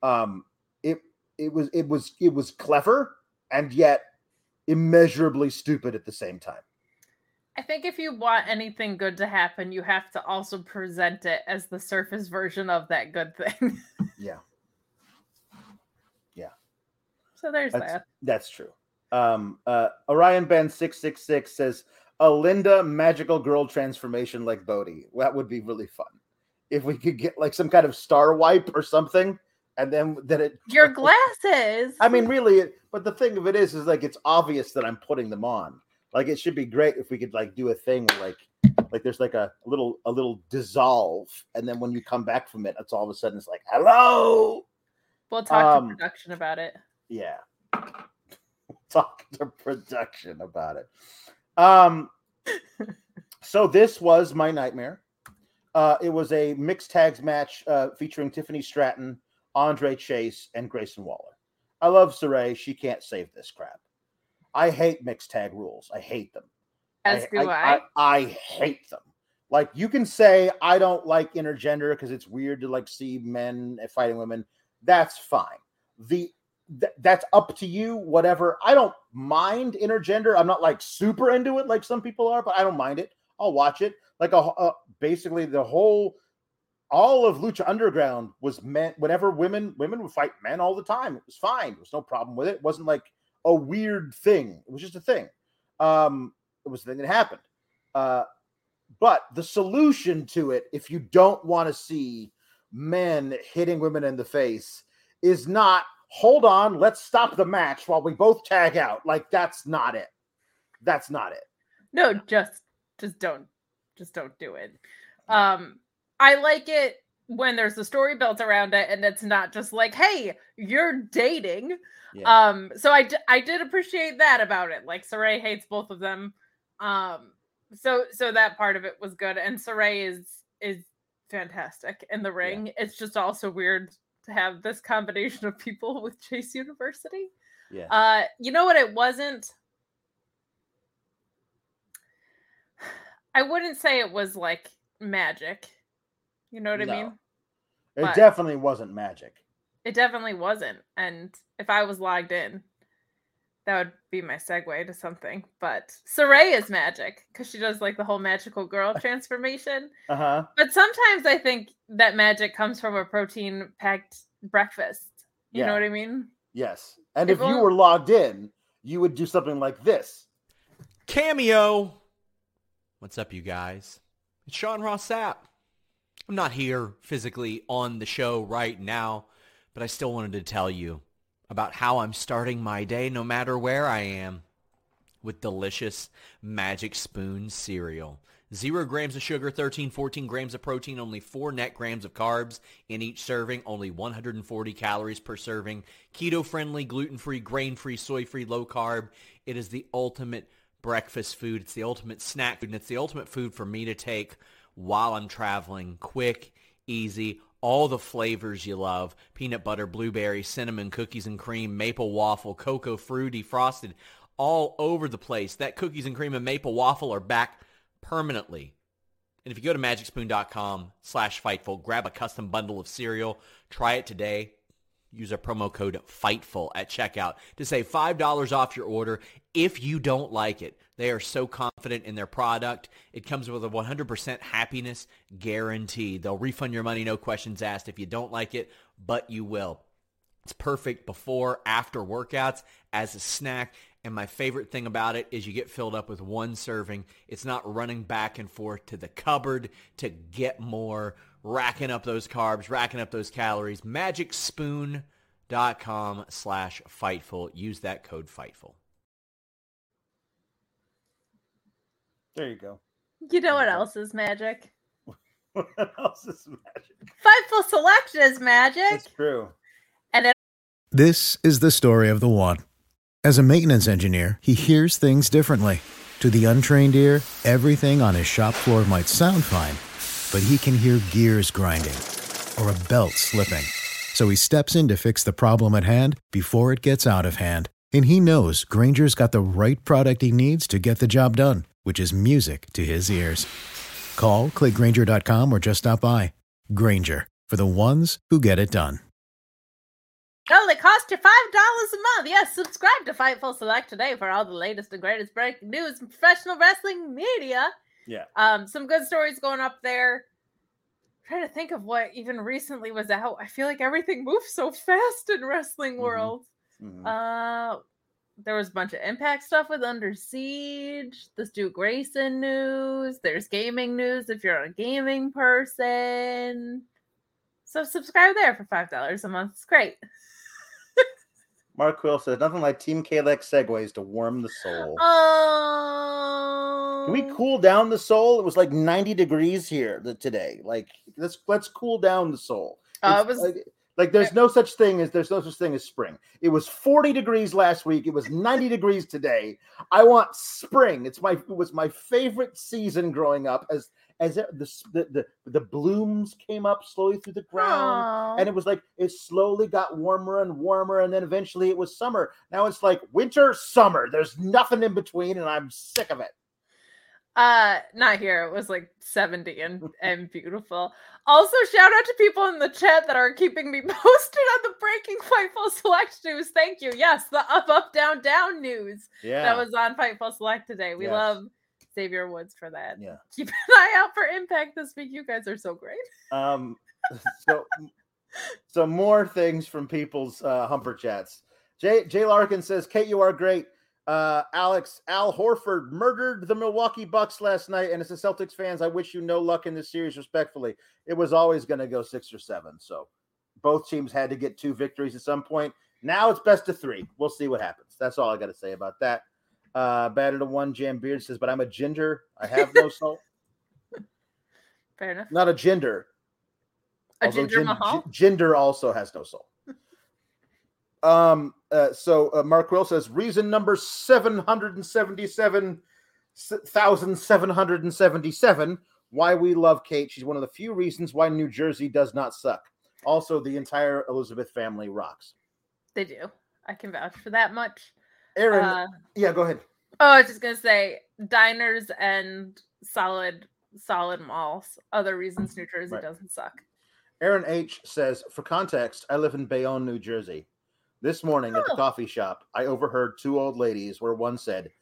Um, it it was it was it was clever and yet immeasurably stupid at the same time. I think if you want anything good to happen, you have to also present it as the surface version of that good thing. Yeah. Yeah. So there's That's that. that's true. Um, uh, Orion Ben six six six says a Linda magical girl transformation like Bodhi. That would be really fun if we could get like some kind of star wipe or something, and then that it. Your glasses. I mean, really, but the thing of it is, is like it's obvious that I'm putting them on. Like it should be great if we could like do a thing where like like there's like a little a little dissolve, and then when you come back from it, it's all of a sudden it's like hello. we'll talk um, to production about it. Yeah. Talk to production about it. Um so this was my nightmare. Uh it was a mixed tags match uh featuring Tiffany Stratton, Andre Chase, and Grayson Waller. I love Sarray. She can't save this crap. I hate mixed tag rules. I hate them. As do I. I, I hate them. Like you can say I don't like intergender because it's weird to like see men fighting women. That's fine. The th- that's up to you. Whatever. I don't mind intergender. I'm not like super into it like some people are, but I don't mind it. I'll watch it. Like a, a basically the whole all of Lucha Underground was meant whenever women women would fight men all the time. It was fine. There was no problem with it. It wasn't like a weird thing. It was just a thing. Um, it was the thing that happened. Uh, but the solution to it, if you don't want to see men hitting women in the face, is not hold on, let's stop the match while we both tag out. Like that's not it. That's not it. No, just just don't just don't do it. Um I like it when there's a story built around it and it's not just like, hey, you're dating. Yeah. Um so I d- I did appreciate that about it. Like Sarray hates both of them. Um so so that part of it was good and Sarray is is fantastic in the ring. It's just also weird to have this combination of people with Chase University. yeah. Uh, you know what? It wasn't. I wouldn't say it was like magic. You know what I mean? it but- definitely wasn't magic. It definitely wasn't. And if I was logged in, that would be my segue to something. But Sarray is magic because she does like the whole magical girl transformation. Uh-huh. But sometimes I think that magic comes from a protein packed breakfast. You Yeah. know what I mean? Yes. And If if you only- were logged in, you would do something like this. Cameo. What's up, you guys? It's Sean Ross Sapp. I'm not here physically on the show right now, but I still wanted to tell you about how I'm starting my day no matter where I am with delicious Magic Spoon cereal. Zero grams of sugar, 13, 14 grams of protein, only four net grams of carbs in each serving, only 140 calories per serving. Keto-friendly, gluten-free, grain-free, soy-free, low-carb. It is the ultimate breakfast food. It's the ultimate snack food, and it's the ultimate food for me to take while I'm traveling. Quick, easy, all the flavors you love. Peanut butter, blueberry, cinnamon, cookies and cream, maple waffle, cocoa, fruity, frosted, all over the place. That cookies and cream and maple waffle are back permanently. And if you go to magicspoon.com slash Fightful, grab a custom bundle of cereal, try it today. Use a promo code FIGHTFUL at checkout to save $5 off your order if you don't like it. They are so confident in their product. It comes with a 100% happiness guarantee. They'll refund your money, no questions asked, if you don't like it, but you will. It's perfect before, after workouts, as a snack. And my favorite thing about it is you get filled up with one serving. It's not running back and forth to the cupboard to get more, racking up those carbs, racking up those calories. Magicspoon.com slash Fightful. Use that code Fightful. There you go. You know what else is magic? what else is magic? Fightful Select is magic. It's true. And it- this is the story of the one. As a maintenance engineer, he hears things differently. To the untrained ear, everything on his shop floor might sound fine, but he can hear gears grinding or a belt slipping. So he steps in to fix the problem at hand before it gets out of hand. And he knows Grainger's got the right product he needs to get the job done, which is music to his ears. Call, clickgrainger.com, or just stop by. Grainger, for the ones who get it done. Only cost you five dollars a month. Yes, subscribe to Fightful Select today for all the latest and greatest breaking news in professional wrestling media. Yeah. Um, some good stories going up there. trying to think of what even recently was out. I feel like everything moves so fast in wrestling Mhm. world. Mhm. Uh there was a bunch of impact stuff with Under Siege, the Stu Grayson news. There's gaming news if you're a gaming person. So subscribe there for five dollars a month. It's great. Mark Quill says nothing like Team Kalex segues to warm the soul. Oh, Can we cool down the soul? It was like 90 degrees here today. Like let's let's cool down the soul. Uh, was like, like there's no such thing as there's no such thing as spring. It was 40 degrees last week. It was 90 degrees today. I want spring. It's my it was my favorite season growing up as as it, the, the the blooms came up slowly through the ground Aw. and it was like it slowly got warmer and warmer and then eventually it was summer now it's like winter summer there's nothing in between and i'm sick of it Uh, not here. It was like 70 and and beautiful. Also, shout out to people in the chat that are keeping me posted on the breaking Fightful Select news. Thank you. Yes, the up, up, down, down news yeah that was on Fightful Select today. We Yes. love Xavier Woods for that. yeah. Keep an eye out for Impact this week. You guys are so great. um so so more things from people's uh humper chats. Jay jay larkin says kate you are great. Uh alex al horford murdered the milwaukee bucks last night and as a celtics fans i wish you no luck in this series respectfully. It was always going to go six or seven so both teams had to get two victories at some point. Now it's best of three. We'll see what happens. That's all i got to say about that uh batted to one jam beard says but i'm a ginger i have no soul Fair enough. not a gender A Although Ginger Jin- Mahal. Gi- Jinder also has no soul. um. Uh, so uh, Mark Will says reason number seven hundred and seventy-seven thousand seven hundred and seventy-seven. Why we love Kate. She's one of the few reasons why New Jersey does not suck. Also, the entire Elizabeth family rocks. They do. I can vouch for that much. Aaron, Uh, yeah, go ahead. Oh, I was just gonna say diners and solid solid malls. Other reasons New Jersey Right. doesn't suck. Aaron H says, for context, I live in Bayonne, New Jersey. This morning at the Oh. coffee shop, I overheard two old ladies where one said,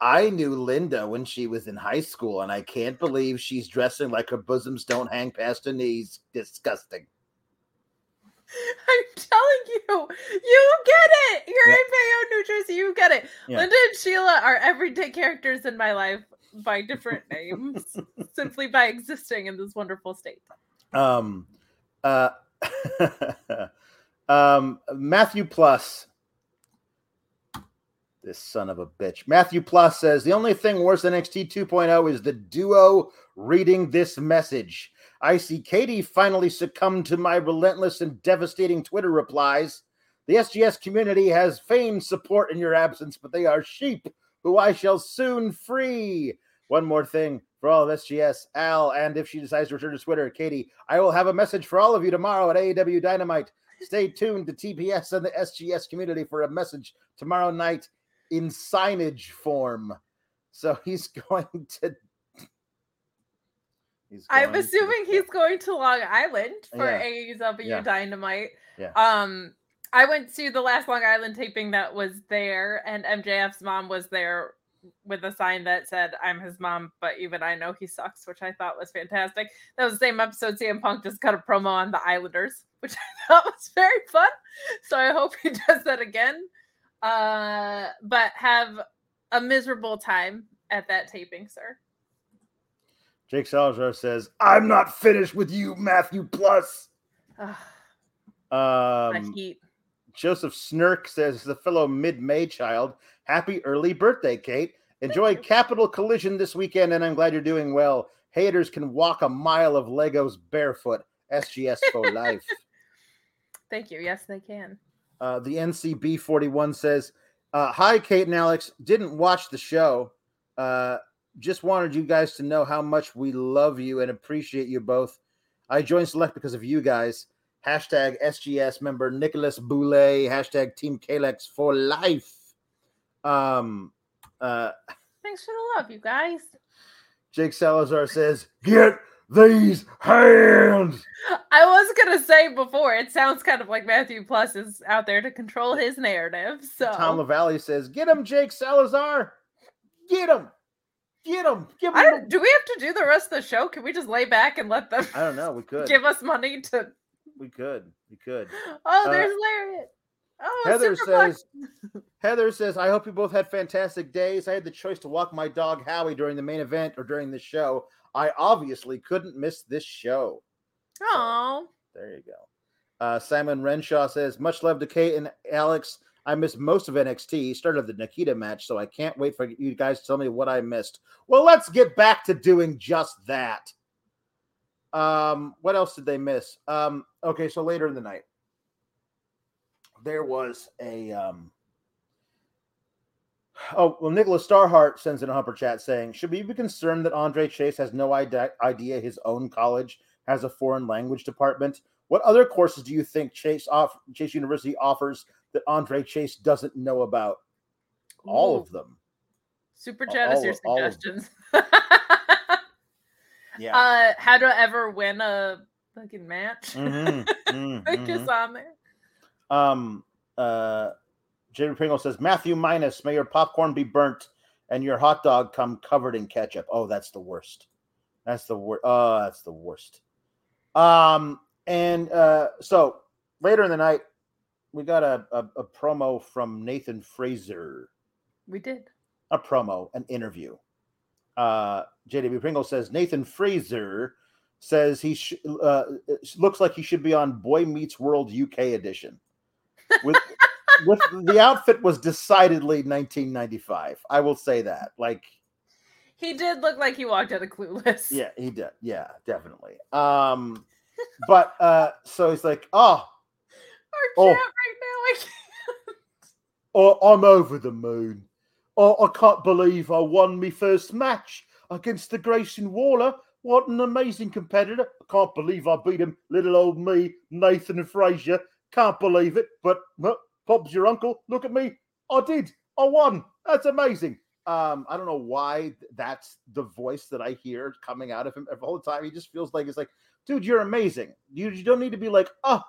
I knew Linda when she was in high school, and I can't believe she's dressing like her bosoms don't hang past her knees. Disgusting. I'm telling you, you get it. You're Yeah. in Bayonne, New Jersey. You get it. Yeah. Linda and Sheila are everyday characters in my life by different names, simply by existing in this wonderful state. Um, uh, um, Matthew Plus This son of a bitch. Matthew Plus says the only thing worse than NXT 2.0 is the duo reading this message. I see Katie finally succumb to my relentless and devastating Twitter replies. The SGS community has feigned support in your absence, but they are sheep who I shall soon free. One more thing for all of SGS, Al, and if she decides to return to Twitter, Katie, I will have a message for all of you tomorrow at AEW Dynamite. Stay tuned to TPS and the SGS community for a message tomorrow night in signage form. So he's going to. He's I'm assuming to, he's going to Long Island for Yeah. AEW Yeah. Dynamite. Yeah. Um, I went to the last Long Island taping that was there, and MJF's mom was there with a sign that said, I'm his mom, but even I know he sucks, which I thought was fantastic. That was the same episode CM Punk just cut a promo on the Islanders, which I thought was very fun. So I hope he does that again. Uh, but have a miserable time at that taping, sir. Jake Salazar says, I'm not finished with you, Matthew Plus. Um. Joseph Snirk says, the fellow mid May child, happy early birthday, Kate. Enjoy Capital Collision this weekend, and I'm glad you're doing well. Haters can walk a mile of Legos barefoot. SGS for life. Thank you. Yes, they can. Uh, the NCB 41 says, uh, Hi, Kate and Alex. Didn't watch the show. Uh, just wanted you guys to know how much we love you and appreciate you both. I joined Select because of you guys. Hashtag SGS member Nicholas Boulay. Hashtag Team Kalex for life. Um, uh, Thanks for the love, you guys. Jake Salazar says, Get these hands. I was gonna say before, it sounds kind of like Matthew Plus is out there to control his narrative. So Tom LaValle says, Get him, Jake Salazar. Get him. Get them. Give don't, do we have to do the rest of the show? Can we just lay back and let them I don't know. We could. give us money to? We could. We could. Oh, Uh, there's Lariat. Oh, Heather says, Heather says, I hope you both had fantastic days. I had the choice to walk my dog Howie during the main event or during the show. I obviously couldn't miss this show. "Oh, There you go. Uh, Simon Renshaw says, Much love to Kate and Alex. I missed most of NXT, started the Nikkita match, so I can't wait for you guys to tell me what I missed. Well, let's get back to doing just that. Um, what else did they miss? Um, okay, so later in the night, there was a um Oh, well, Nicholas Starhart sends in a humper chat saying, Should we be concerned that Andre Chase has no ide- idea his own college has a foreign language department? What other courses do you think Chase off Chase University offers that Andre Chase doesn't know about? All of them. super chat all- your all of them. suggestions. Yeah. uh, how to ever win a fucking match? Mhm, mhm, Like mhm. is on there. Um, uh, Jerry Pringle says, Matthew minus, may your popcorn be burnt and your hot dog come covered in ketchup. Oh, that's the worst. That's the worst. Oh, that's the worst. Um, and uh, so later in the night, we got a, a, a promo from Nathan Frazer. We did. A promo, an interview. Uh, JW Pringle says Nathan Frazer says he sh- uh, looks like he should be on Boy Meets World UK edition. With with the outfit was decidedly 1995. I will say that. Like, He did look like he walked out of Clueless. yeah, he did. Yeah, definitely. Um, but uh, so he's like, oh, Oh. chat right now. I can't. oh, I'm over the moon. Oh, I can't believe I won my first match against the Grayson Waller. What an amazing competitor. I can't believe I beat him, little old me, Nathan Frazer. Can't believe it, but uh, Bob's your uncle. Look at me. I did. I won. That's amazing. Um, I don't know why that's the voice that I hear coming out of him all the time. He just feels like it's like, dude, you're amazing. You, you don't need to be like, oh,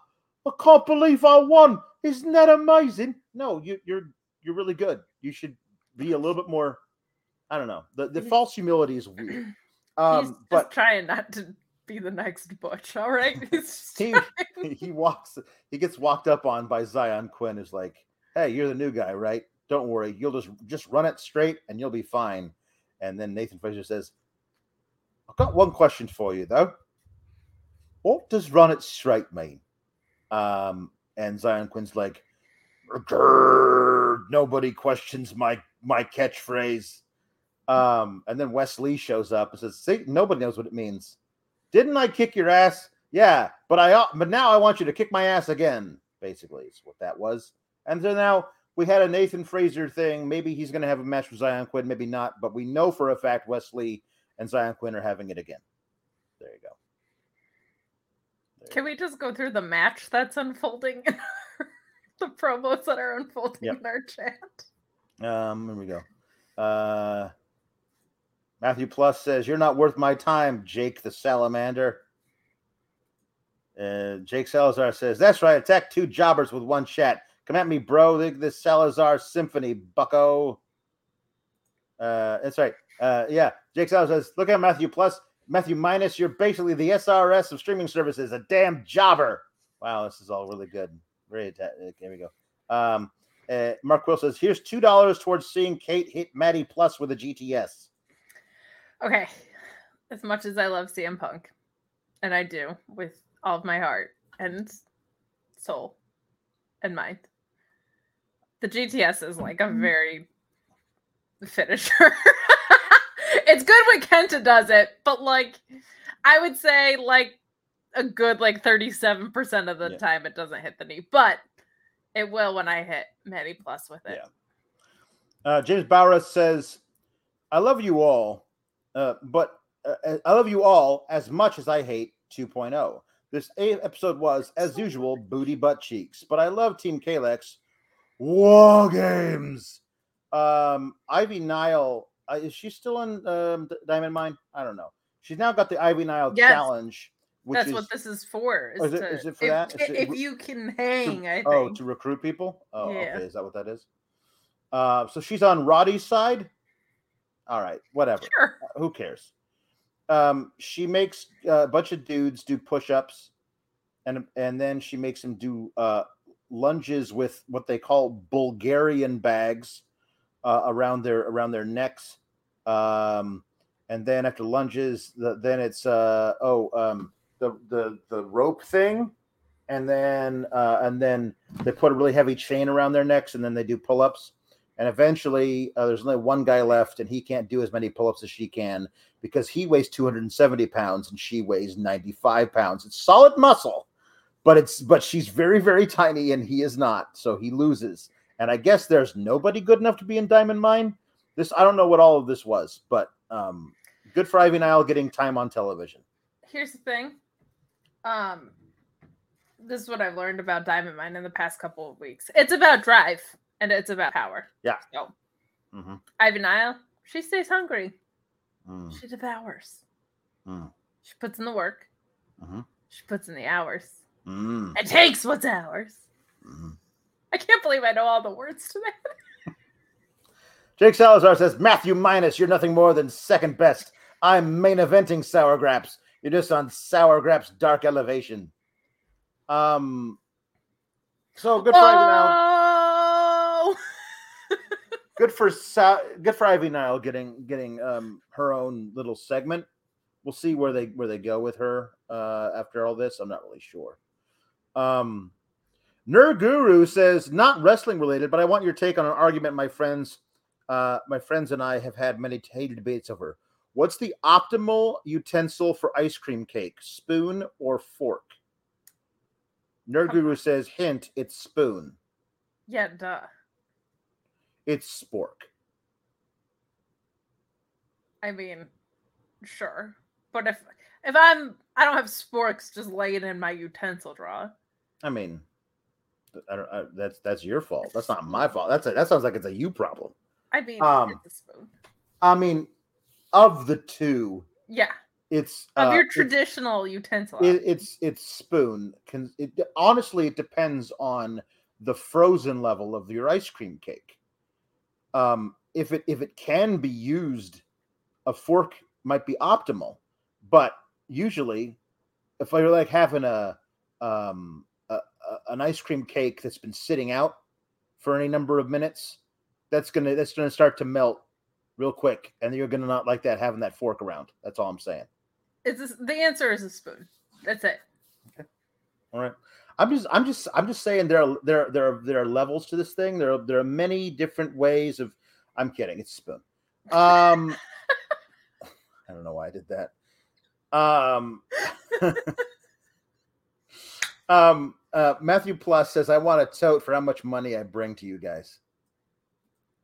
I can't believe I won. Isn't that amazing? No, you, you're you're really good. You should be a little bit more. I don't know. The the false humility is weird. He's Um, just but trying not to be the next Butch. All right. He's he he walks he gets walked up on by Zion Quinn is like, "Hey, you're the new guy, right? Don't worry. You'll just just run it straight and you'll be fine." And then Nathan Frazer says, "I've got one question for you though. What does run it straight mean?" Um, and Zion Quinn's like, nobody questions my my catchphrase. Um, and then Wes Lee shows up and says, "See, nobody knows what it means. Didn't I kick your ass? Yeah, but I but now I want you to kick my ass again. Basically, is what that was. And so now we had a Nathan Frazer thing. Maybe he's going to have a match with Zion Quinn, maybe not. But we know for a fact Wes Lee and Zion Quinn are having it again. There you go. There Can we just go through the match that's unfolding? the promos that are unfolding yep. in our chat. Um, here we go. Uh, Matthew Plus says, You're not worth my time, Jake the Salamander. Uh, Jake Salazar says, That's right. Attack two jobbers with one chat. Come at me, bro. The, the Salazar Symphony, bucko. Uh, that's right. Uh, yeah. Jake Salazar says, Look at Matthew Plus. Matthew Minus, you're basically the SRS of streaming services, a damn jobber. Wow, this is all really good. Very, here we go. Um, uh, Mark Quill says, Here's $2 towards seeing Kate hit Maddie Plus with a GTS. Okay. As much as I love CM Punk, and I do with all of my heart and soul and mind, the GTS is like a mm-hmm. very finisher. it's good when Kenta does it, but like I would say like a good like 37% of the yeah. time it doesn't hit the knee, but it will when I hit Maddie Plus with it. Yeah. Uh, James Bauer says, I love you all, uh, but uh, uh I love you all as much as I hate 2.0. This episode was, as usual, booty butt cheeks, but I love Team Kalex. War games. Um, Ivy Nile, uh, is she still in um, Diamond Mine? I don't know. She's now got the Ivy Nile yes. challenge that's is, what this is for. Is, oh, is, it, to, is it for if, that? Is if it, you can hang, to, I oh, think. Oh, to recruit people? Oh, yeah. okay. Is that what that is? Uh, so she's on Roddy's side. All right, whatever. Sure. Uh, who cares? Um, she makes uh, a bunch of dudes do push-ups, and and then she makes them do uh, lunges with what they call Bulgarian bags uh, around their around their necks. Um, and then after lunges, the, then it's uh, oh um, the the the rope thing, and then uh, and then they put a really heavy chain around their necks, and then they do pull ups. And eventually, uh, there's only one guy left, and he can't do as many pull ups as she can because he weighs 270 pounds and she weighs 95 pounds. It's solid muscle, but it's but she's very very tiny and he is not, so he loses. And I guess there's nobody good enough to be in Diamond Mine. This I don't know what all of this was, but um, good for Ivy Nile getting time on television. Here's the thing um, this is what I've learned about Diamond Mine in the past couple of weeks. It's about drive and it's about power. Yeah. So, mm-hmm. Ivy Nile, she stays hungry. Mm. She devours. Mm. She puts in the work. Mm-hmm. She puts in the hours. Mm. It takes what's ours. Mm-hmm. I can't believe I know all the words to that. Jake Salazar says, Matthew Minus, you're nothing more than second best. I'm main eventing Sour Grapes. You're just on Sour Grape's dark elevation. Um, so good for oh! Ivy Nile. good for Sa- good for Ivy Nile getting getting um her own little segment. We'll see where they where they go with her uh after all this. I'm not really sure. Um, Nerd Guru says not wrestling related, but I want your take on an argument my friends uh my friends and I have had many heated debates over. What's the optimal utensil for ice cream cake? Spoon or fork? Nerd Guru says, hint, it's spoon. Yeah, duh. It's spork. I mean, sure. But if if I'm I don't have sporks just laying in my utensil drawer. I mean, I don't, I, that's that's your fault. That's not my fault. That's a, that sounds like it's a you problem. I mean, um, it's a spoon. I mean, of the two, yeah, it's of uh, your traditional utensil. It, it's it's spoon. Can it honestly? It depends on the frozen level of your ice cream cake. Um, if it if it can be used, a fork might be optimal, but usually, if you're like having a um a, an ice cream cake that's been sitting out for any number of minutes, that's gonna that's gonna start to melt real quick, and you're gonna not like that having that fork around. That's all I'm saying. It's a, the answer is a spoon. That's it. Okay. All right. I'm just I'm just I'm just saying there are there there are there are levels to this thing. There are there are many different ways of. I'm kidding. It's a spoon. Um, I don't know why I did that. Um, um, uh, Matthew Plus says, "I want a tote for how much money I bring to you guys."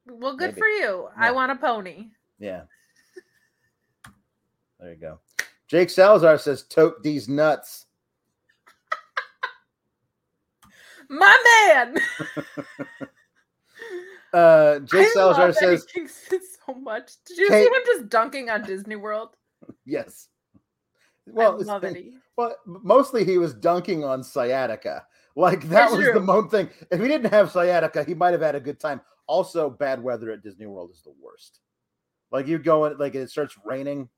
Well, good Maybe. for you. Yeah. I want a pony. Yeah. There you go. Jake Salazar says, "Tote these nuts." My man. Uh, Jake I Salazar says, so much. Did you Kate- see him just dunking on Disney World? "Yes." Well, I love been- Well, mostly he was dunking on sciatica. Like that It's was the main thing. If he didn't have sciatica, he might have had a good time. Also, bad weather at Disney World is the worst. Like you go in, like it starts raining.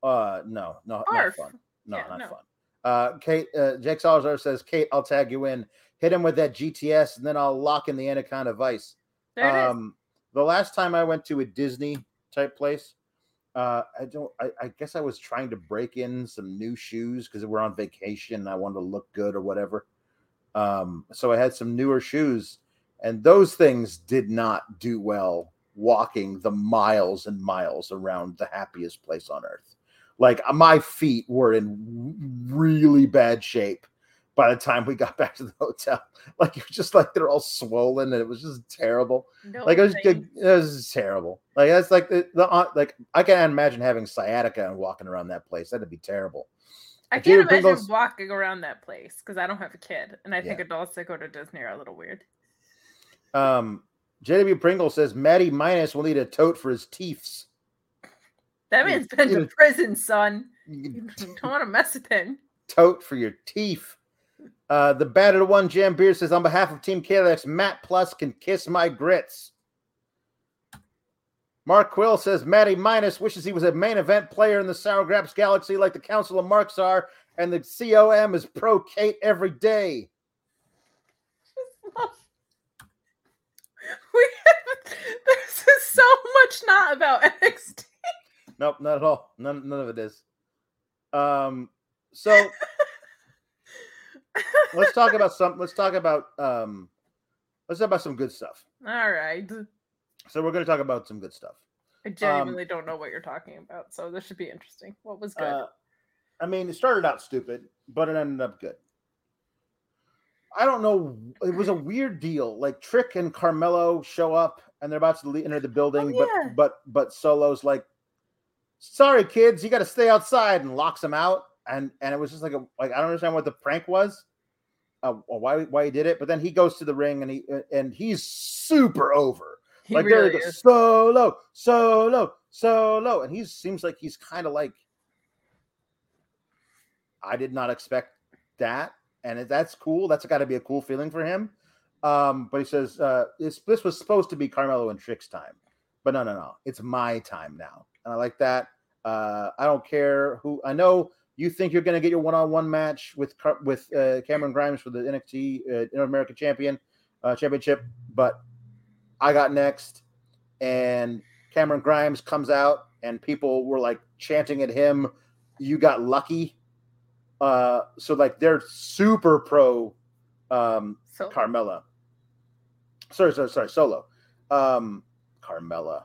Uh, no, no, not fun. No, Yeah, not no. fun. Uh, Kate, uh, Jake Salazar says, Kate, I'll tag you in. Hit him with that GTS, and then I'll lock in the Anaconda Vice. There it is. Um, the last time I went to a Disney type place, uh, I don't. I, I guess I was trying to break in some new shoes because we're on vacation and I wanted to look good or whatever. Um, so I had some newer shoes, and those things did not do well walking the miles and miles around the happiest place on earth. Like uh, my feet were in really bad shape by the time we got back to the hotel. Like it was just like they're all swollen and it was just terrible No like it was, thanks. it was terrible. Like that's like the, the uh, like I can't imagine having sciatica and walking around that place. That'd be terrible. I Jerry can't imagine walking around that place because I don't have a kid, and I think Yeah. adults that go to Disney are a little weird. Um, JW Pringle says Maddie Minus will need a tote for his teeths. That man's been to prison, son. You don't want to mess with him. tote for your teeth. Uh, the battered one Jam Beer says on behalf of Team KLX, Matt Plus can kiss my grits. Mark Quill says Matty Minus wishes he was a main event player in the Sour Grapes Galaxy like the Council of Marks are, and the COM is pro Kate every day. We have, this is so much not about NXT. Nope, not at all. None, none of it is. Um, so let's talk about some. Let's talk about um, let's talk about some good stuff. All right. So we're going to talk about some good stuff. I genuinely don't know what you're talking about, so this should be interesting. What was good? Uh, I mean, it started out stupid, but it ended up good. I don't know. It was a weird deal. Like Trick and Carmelo show up, and they're about to enter the building, Oh, yeah. but but but Solo's like, "Sorry, kids, you got to stay outside," and locks them out. And and it was just like a like I don't understand what the prank was, uh, why why he did it. But then he goes to the ring, and he and he's super over. he like really there he goes, is. solo, so low, and he seems like he's kind of like. I did not expect that, and that's cool. That's got to be a cool feeling for him. Um, but he says uh, this this was supposed to be Carmelo and Trick's time, but no, no, no, it's my time now, and I like that. Uh, I don't care who. I know you think you're going to get your one-on-one match with with uh, Cameron Grimes for the NXT uh, North American Champion uh, Championship, but I got next, and Cameron Grimes comes out, and people were like chanting at him, "You got lucky." Uh, so like they're super pro um, So Carmella. Sorry, sorry, sorry, Solo. Um, Carmella.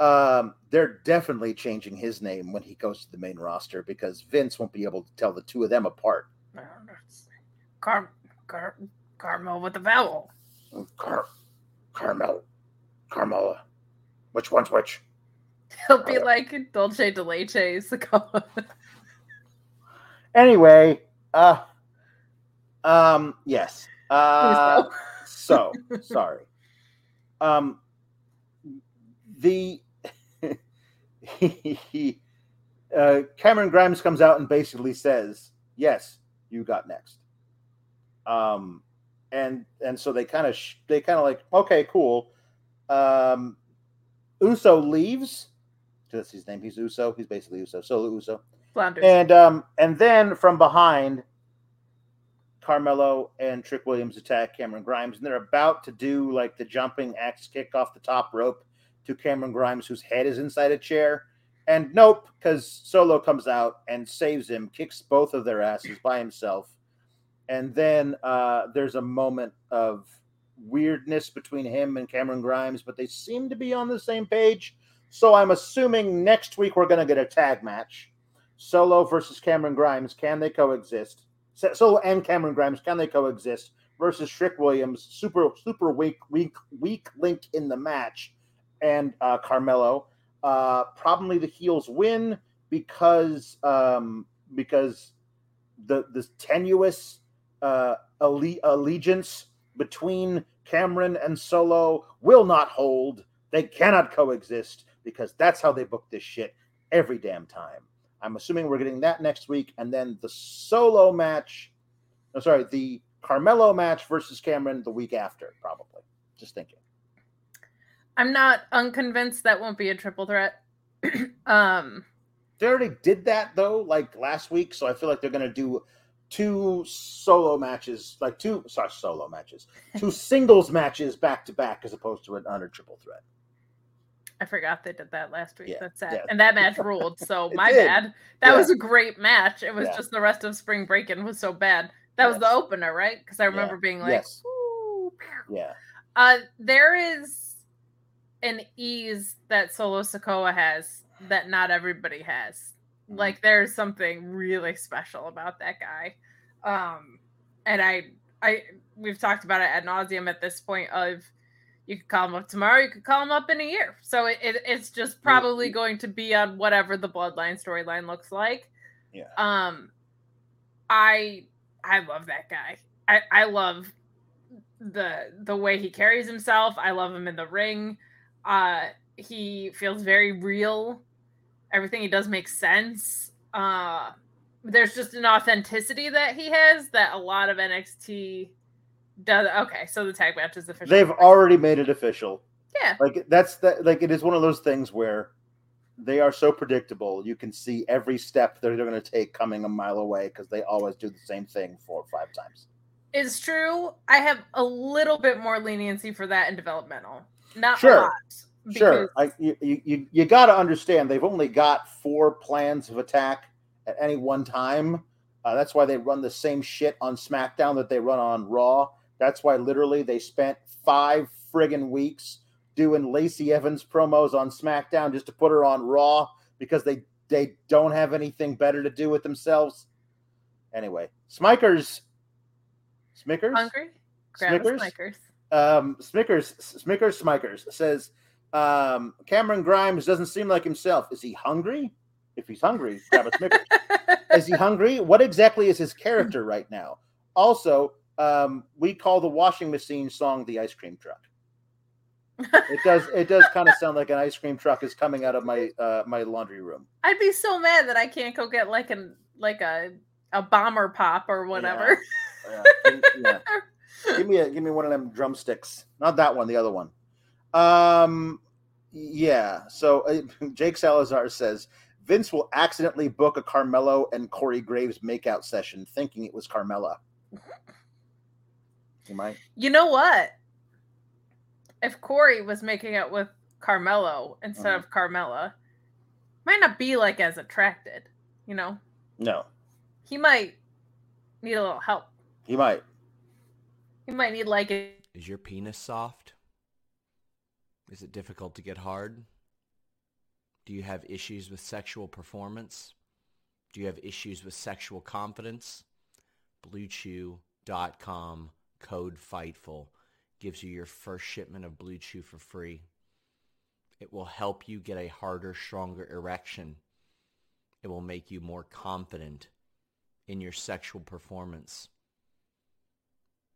Um, they're definitely changing his name when he goes to the main roster because Vince won't be able to tell the two of them apart. Car Car Carmel with the vowel. Car- Carmel, Carmella. Which one's which? He'll be like Dolce de Leche's the. Anyway, uh, um, yes. Uh, so sorry. Um, the he, uh, Cameron Grimes comes out and basically says, "Yes, you got next." Um, and and so they kind of sh- they kind of like, okay, cool. Um, Uso leaves. That's his name. He's Uso. He's basically Uso. Solo Uso. Flounders. And um, and then from behind, Carmelo and Trick Williams attack Cameron Grimes, and they're about to do like the jumping axe kick off the top rope to Cameron Grimes, whose head is inside a chair. And nope, because Solo comes out and saves him, kicks both of their asses by himself, and then uh, there's a moment of weirdness between him and Cameron Grimes, but they seem to be on the same page. So I'm assuming next week we're going to get a tag match. Solo versus Cameron Grimes. Can they coexist? Solo and Cameron Grimes. Can they coexist? Versus Trick Williams. Super, super weak, weak, weak link in the match. And uh, Carmelo. Uh, probably the heels win because um, because the the tenuous uh, alle- allegiance between Cameron and Solo will not hold. They cannot coexist because that's how they book this shit every damn time. I'm assuming we're getting that next week, and then the solo match. No, sorry, the Carmelo match versus Cameron the week after, probably. Just thinking. I'm not unconvinced that won't be a triple threat. um, they already did that though, like last week, so I feel like they're gonna do two solo matches, like two sorry, solo matches, two singles matches back to back, as opposed to an under triple threat. I forgot they did that last week. Yeah, That's sad. yeah. And that match ruled. So my did. bad. That Yeah. was a great match. It was just the rest of spring breaking was so bad. That was the opener, right? Because I remember being like, Yes. "Ooh. Yeah, uh, there is an ease that Solo Sikoa has that not everybody has. Mhm. Like there's something really special about that guy. Um, and I, I, we've talked about it ad nauseum at this point. Of you could call him up tomorrow, you could call him up in a year. So it, it it's just probably going to be on whatever the bloodline storyline looks like. yeah. Um, I I love that guy. I I love the the way he carries himself. I love him in the ring. Uh, he feels very real. Everything he does makes sense. Uh, there's just an authenticity that he has that a lot of NXT does. Okay, so the tag match is official. They've already made it official. yeah. Like that's that. Like it is one of those things where they are so predictable. You can see every step that they're going to take coming a mile away because they always do the same thing four or five times. It's true. I have a little bit more leniency for that in developmental. Not Sure. a lot. Sure, I, you you, you, got to understand they've only got four plans of attack at any one time. Uh, that's why they run the same shit on SmackDown that they run on Raw. That's why literally they spent five friggin' weeks doing Lacey Evans promos on SmackDown just to put her on Raw because they they don't have anything better to do with themselves. Anyway, Smikers, Smickers, hungry. Grab a Snickers? Um, Smickers, Smickers, Smikers says um, Cameron Grimes doesn't seem like himself. Is he hungry? If he's hungry, grab a Snickers. is he hungry? What exactly is his character right now? Also, um, we call the washing machine song the ice cream truck. It does. It does kind of sound like an ice cream truck is coming out of my uh, my laundry room. I'd be so mad that I can't go get like an like a a bomber pop or whatever. Yeah, yeah. give me a give me one of them drumsticks. Not that one, the other one. Um, yeah. So uh, Jake Salazar says Vince will accidentally book a Carmelo and Corey Graves makeout session, thinking it was Carmella. He might. You know what? If Corey was making out with Carmelo instead Uh-huh. of Carmella, might not be like as attracted. You know, No, he might need a little help. he might. He might need like a Is your penis soft? Is it difficult to get hard? Do you have issues with sexual performance? Do you have issues with sexual confidence? BlueChew.com code FIGHTFUL gives you your first shipment of Blue Chew for free. It will help you get a harder, stronger erection. It will make you more confident in your sexual performance.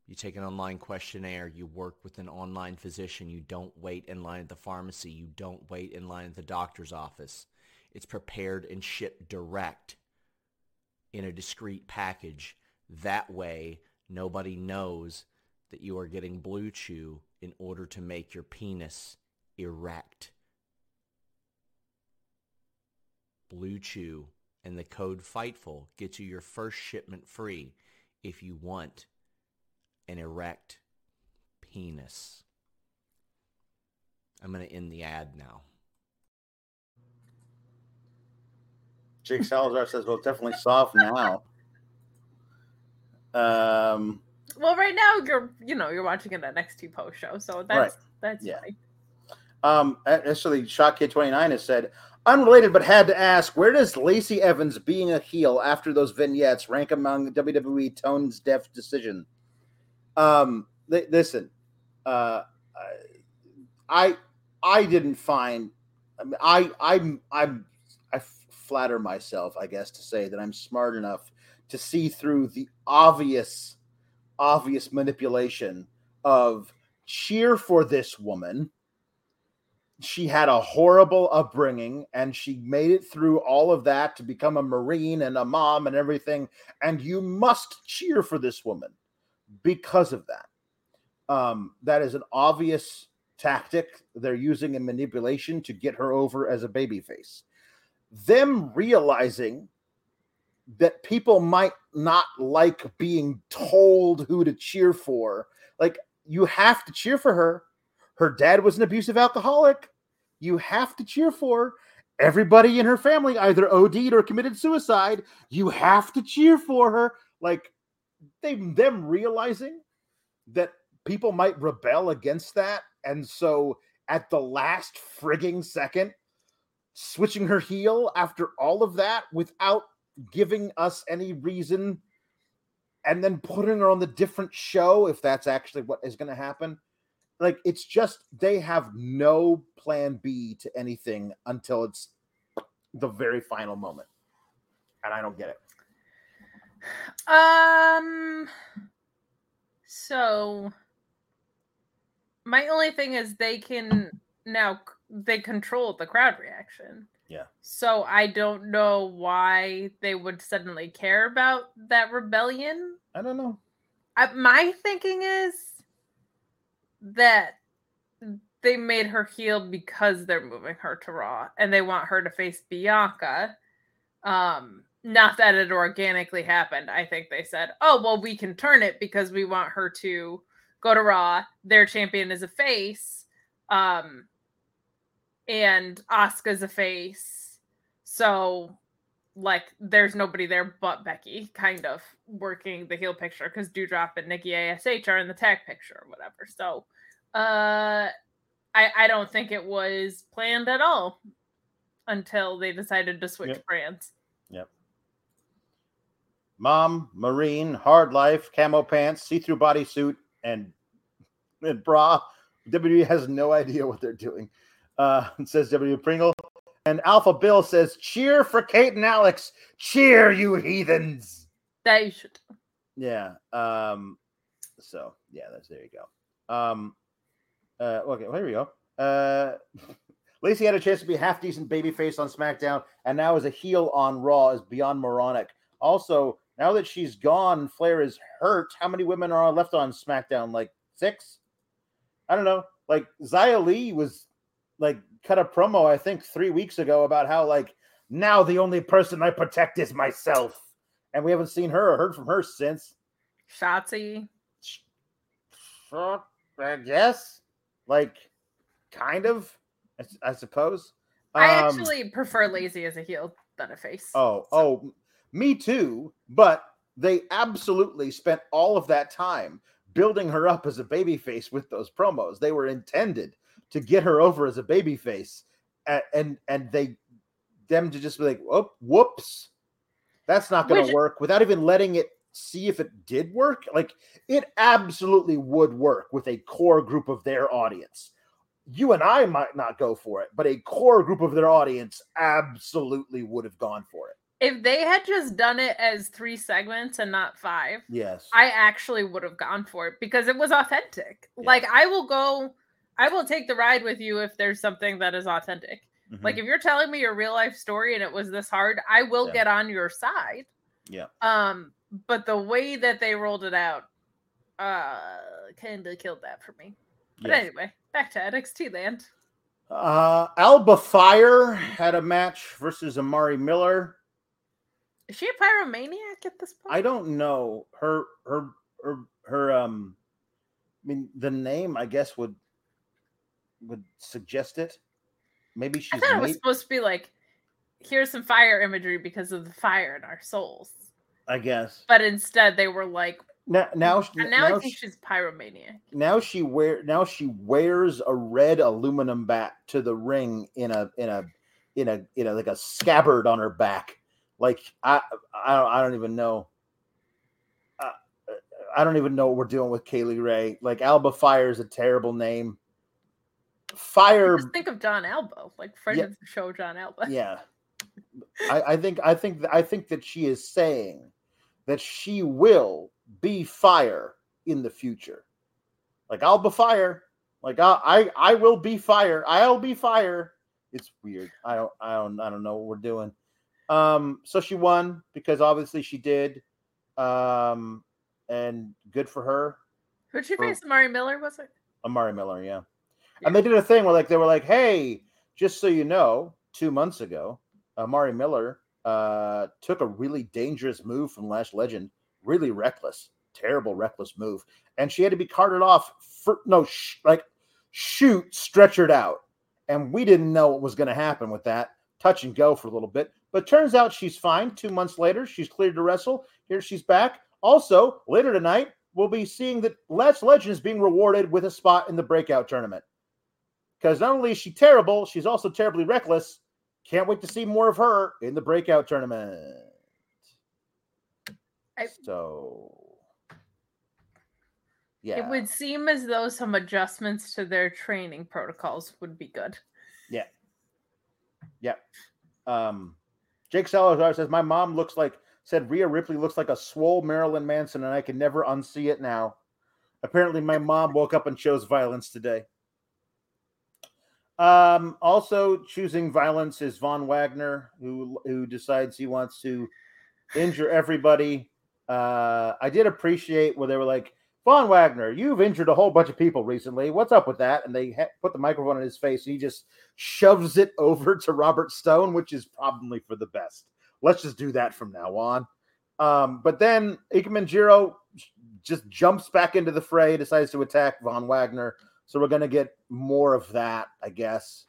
You take an online questionnaire. You work with an online physician. You don't wait in line at the pharmacy. You don't wait in line at the doctor's office. It's prepared and shipped direct in a discreet package. That way, nobody knows that you are getting Blue Chew in order to make your penis erect. Blue Chew and the code FIGHTFUL gets you your first shipment free if you want an erect penis. I'm going to end the ad now. Jake Salazar says, "Well, it's definitely soft now." Um, Well, right now you're you know you're watching an NXT post show, so that's that's Yeah. fine. um, actually, Shotkid twenty nine has said unrelated, but had to ask: Where does Lacey Evans being a heel after those vignettes rank among WWE tones deaf decision? Um, li- listen, uh, I I didn't find. I mean, I I'm I'm I flatter myself, I guess, to say that I'm smart enough to see through the obvious obvious manipulation of cheer for this woman. She had a horrible upbringing and she made it through all of that to become a Marine and a mom and everything. And you must cheer for this woman because of that. Um, that is an obvious tactic they're using in manipulation to get her over as a babyface. Them realizing that people might not like being told who to cheer for. Like, you have to cheer for her. Her dad was an abusive alcoholic. You have to cheer for. Everybody in her family either OD'd or committed suicide. You have to cheer for her. Like, they them realizing that people might rebel against that. And so at the last frigging second, switching her heel after all of that without giving us any reason and then putting her on the different show if that's actually what is going to happen. Like it's just they have no plan b to anything until it's the very final moment. And i don't get it Um. So, my only thing is they can now they control the crowd reaction. Yeah. So I don't know why they would suddenly care about that rebellion. i don't know I, my thinking is that they made her heel because they're moving her to Raw and they want her to face Bianca. Um, not that it organically happened. I think they said, "Oh, well, we can turn it because we want her to go to Raw. Their champion is a face, um, and Asuka's a face, so." Like there's nobody there but Becky, kind of working the heel picture because Doudrop and Nikki Ash are in the tag picture or whatever. So, uh, I I don't think it was planned at all until they decided to switch brands. Yep. brands. Mom marine hard life camo pants see-through bodysuit and and bra. Wwe has no idea what they're doing. Uh says w pringle. And alpha bill says cheer for kate and alex. Cheer you heathens. You should. yeah um so yeah that's there you go. Um uh okay well, here we go. Uh Lacey had a chance to be half decent babyface on SmackDown, and now is a heel on Raw is beyond moronic. Also, now that she's gone, Flair is hurt. How many women are left on SmackDown? Like six? I don't know. Like Xia Li was like cut a promo, I think, three weeks ago about how like now the only person I protect is myself, and we haven't seen her or heard from her since. Shotzi. I guess. Like, kind of, I, I suppose. I Um, actually prefer Lazy as a heel than a face. Oh, oh, me too. But they absolutely spent all of that time building her up as a babyface with those promos. They were intended to get her over as a babyface, and and, and they them to just be like, "Whoop, whoops, that's not going to work," without even letting it see if it did work. Like it absolutely would work with a core group of their audience. You and I might not go for it, but a core group of their audience absolutely would have gone for it. If they had just done it as three segments and not five, Yes. I actually would have gone for it because it was authentic. Yeah. Like I will go, I will take the ride with you if there's something that is authentic. Mhm. Like if you're telling me your real life story and it was this hard, I will Yeah. get on your side. Yeah. Um, but the way that they rolled it out, uh, kind of killed that for me. But Yes. anyway, back to NXT land. Uh, Alba Fire had a match versus Amari Miller. Is she a pyromaniac at this point? I don't know her her her her um. I mean, the name I guess would would suggest it. Maybe she's I thought it was supposed to be like, here's some fire imagery because of the fire in our souls. I guess. But instead, they were like, Now, now, she- and now, I think she- she's pyromaniac. now she wear now she wears a red aluminum bat to the ring in a in a in a in a like a scabbard on her back. Like I I don't I don't even know. Uh, I don't even know what we're doing with Kay Lee Ray. Like Alba Fire is a terrible name. Fire, Just think of Jon Alba, like friend Yeah. of the show, Jon Alba. yeah. I, I think I think I think that she is saying that she will be fire in the future. Like I'll be fire. Like I I, I will be fire. I'll be fire. It's weird. I don't I don't I don't know what we're doing. Um so she won because obviously she did. Um and good for her. Who'd she face? Amari Miller, was it? Amari Miller, yeah. Yeah. And they did a thing where like they were like, "Hey, just so you know, 2 months ago, Amari Miller uh took a really dangerous move from Lash Legend, really reckless, terrible reckless move, and she had to be carted off for no sh- like shoot stretchered out. And we didn't know what was going to happen with that. Touch and go for a little bit, but turns out she's fine. 2 months later, she's cleared to wrestle. Here she's back. Also, later tonight, we'll be seeing that Lash Legend is being rewarded with a spot in the breakout tournament. Because not only is she terrible, she's also terribly reckless. Can't wait to see more of her in the breakout tournament. I- so, yeah, It would seem as though some adjustments to their training protocols would be good. Yeah. Yeah. Um, Jake Salazar says my mom looks like said Rhea Ripley looks like a swole Marilyn Manson, and I can never unsee it now. Apparently, my mom woke up and chose violence today. Um, also choosing violence is Von Wagner, who who decides he wants to injure everybody. Uh, I did appreciate where they were like, Von Wagner, you've injured a whole bunch of people recently. What's up with that? And they ha- put the microphone in his face. And he just shoves it over to Robert Stone, which is probably for the best. Let's just do that from now on. Um, but then Ikemen Jiro just jumps back into the fray, decides to attack Von Wagner. So we're gonna get more of that, I guess.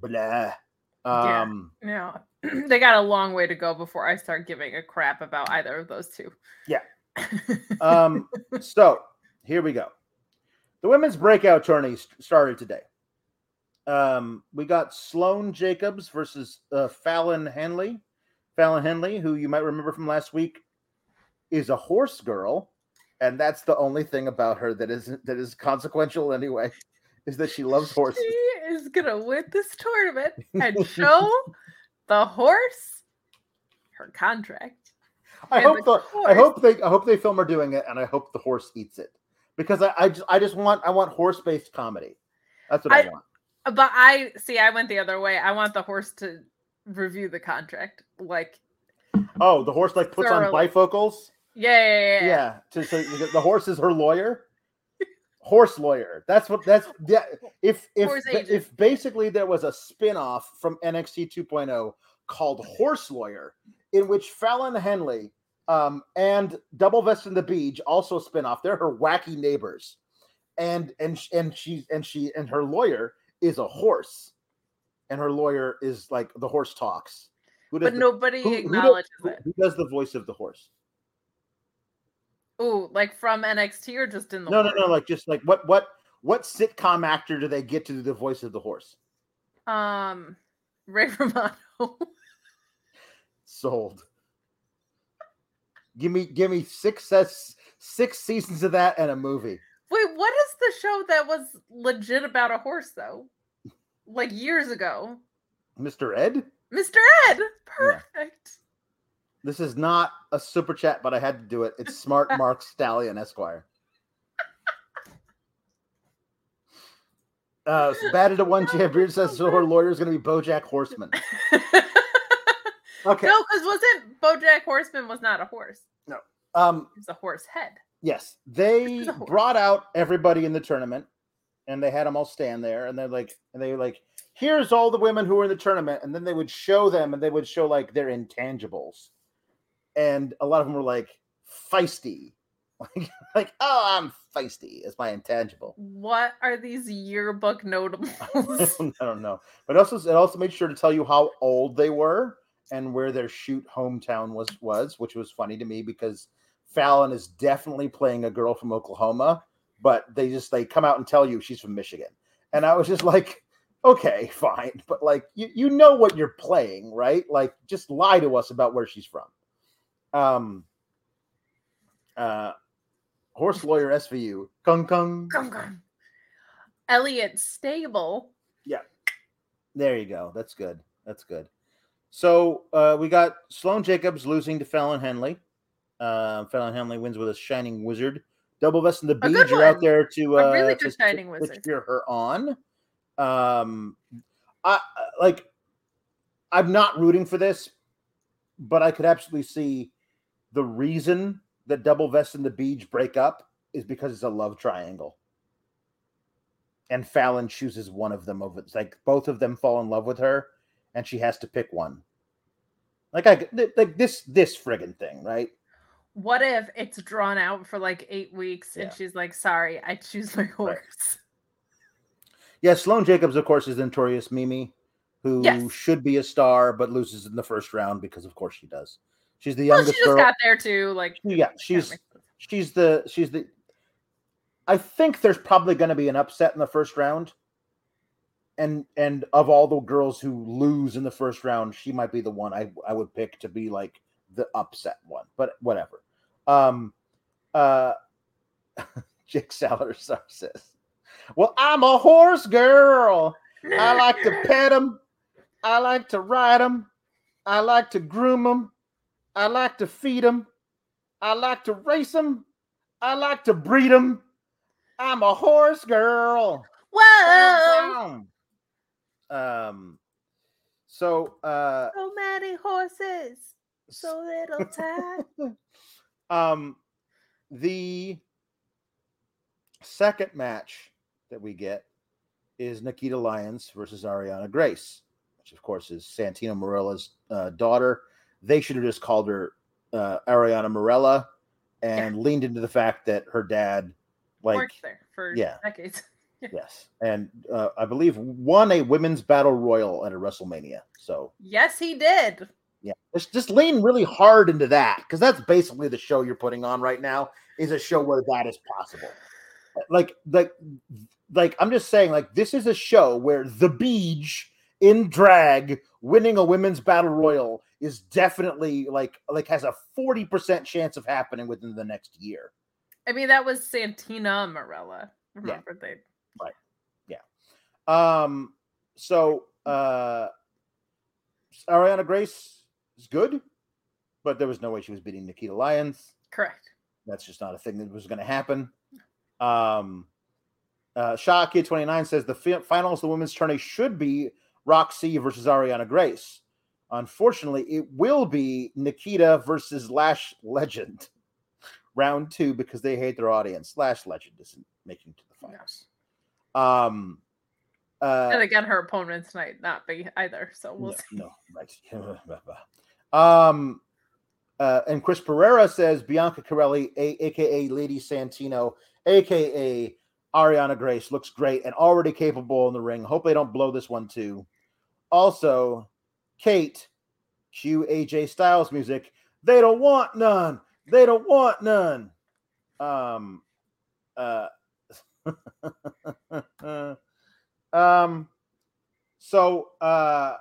Blah. Yeah. Um, Yeah, they got a long way to go before I start giving a crap about either of those two. Yeah. Um, so here we go. The women's breakout tourney started today. Um, we got Sloane Jacobs versus uh, Fallon Henley. Fallon Henley, who you might remember from last week, is a horse girl, and that's the only thing about her that isn't that is consequential anyway. Is that she loves horses? she is gonna win this tournament and show the horse her contract. I and hope the I hope they I hope they film her doing it, and I hope the horse eats it because I I just, I just want I want horse based comedy. That's what I, I- want. But I see. I went the other way. I want the horse to review the contract. Like, Oh, the horse like puts on bifocals. yeah, yeah, yeah. Yeah, to, so the the horse is her lawyer. Horse lawyer. That's what. That's yeah. If if if basically there was a spin off from NXT 2.0 called Horse Lawyer, in which Fallon Henley um, and Double Vest and the Beach also spin off. They're her wacky neighbors, and and and she and she and her lawyer is a horse, and her lawyer is like the horse talks. But the- nobody who- who does- acknowledges it. who does the voice of the horse? Ooh, like from NXT or just in the No, no, world? no. Like just like what what what sitcom actor do they get to do the voice of the horse? Um, Ray Romano. Sold. Give me give me six six seasons of that and a movie. Wait, what is the show that was legit about a horse though? Like years ago. Mr. Ed? Mr. Ed. Perfect. This is not a super chat, but I had to do it. It's Smart Mark Stallion Esquire. Uh, so batted to one champion says so her lawyer is going to be BoJack Horseman. Okay. No, because wasn't BoJack Horseman was not a horse. No. Um, It's a horse head. Yes, they horse. brought out everybody in the tournament, and they had them all stand there, and they're like, and they were like, here's all the women who were in the tournament, and then they would show them, and they would show like their intangibles, and a lot of them were like feisty, like, like oh, I'm feisty as my intangible. What are these yearbook notables? I don't know, but also it also made sure to tell you how old they were and where their shoot hometown was was, which was funny to me because Fallon is definitely playing a girl from Oklahoma, but they just they come out and tell you she's from Michigan. And I was just like, okay, fine, but like you you know what you're playing, right? Like just lie to us about where she's from. Um uh horse lawyer SVU. Kung kung. Kung kung. Elliot Stable. Yeah. There you go. That's good. That's good. So uh, we got Sloane Jacobs losing to Fallon Henley. Uh, Fallon Henley wins with a shining wizard. Double vest and the good beach. You're out there to A uh, really to, Shining to, Wizard. to cheer her on. Um, I I- like. I'm not rooting for this, but I could absolutely see the reason that Double Vest and the Beach break up is because it's a love triangle. And Fallon chooses one of them over. It's like both of them fall in love with her, and she has to pick one. Like I like this this friggin' thing, right? What if it's drawn out for like eight weeks Yeah. and she's like, sorry, I choose my horse? Yeah, Sloane Jacobs, of course, is notorious Mimi, who Yes. should be a star but loses in the first round because, of course, she does. She's the youngest. Well, she just girl. got there too. Like, yeah, she's she's the she's the. I think there's probably going to be an upset in the first round, and and of all the girls who lose in the first round, she might be the one I I would pick to be like the upset one. But whatever. Um, uh, Jake Salazar says, "Well, I'm a horse girl. I like to pet them. I like to ride them. I like to groom them. I like to feed them. I like to race them. I like to breed them. I'm a horse girl. Whoa! Um. So, uh, So many horses, so little time. um, the second match that we get is Nikkita Lyons versus Ariana Grace, which of course is Santino Marella's uh, daughter. They should have just called her uh, Ariana Marella and leaned into the fact that her dad, like, Worked there for yeah. decades. Yes, and uh, I believe won a women's battle royal at a WrestleMania. So Yes, he did. yeah, just just lean really hard into that because that's basically the show you're putting on right now is a show where that is possible. Like like like I'm just saying like this is a show where the Beach in drag winning a women's battle royal is definitely like like has a 40% chance of happening within the next year. I mean, that was Santina Marella. Remember they? Um so uh Ariana Grace is good, but there was no way she was beating Nikkita Lyons. Correct. That's just not a thing that was going to happen. Um, uh, Shaw Kid 29 says the fi- finals of the women's tourney should be Roxy versus Ariana Grace. Unfortunately, it will be Nikkita versus Lash Legend round two because they hate their audience. Lash Legend isn't making to the finals. Um, uh, and again, her opponents might not be either. So we'll no, see. no, right. um, uh, and Chris Pereira says Bianca Carelli, a- aka Lady Santino, aka Ariana Grace, looks great and already capable in the ring. Hope they don't blow this one too. Also, Kate, cue AJ Styles music. They don't want none. They don't want none. Um, uh, um, so uh,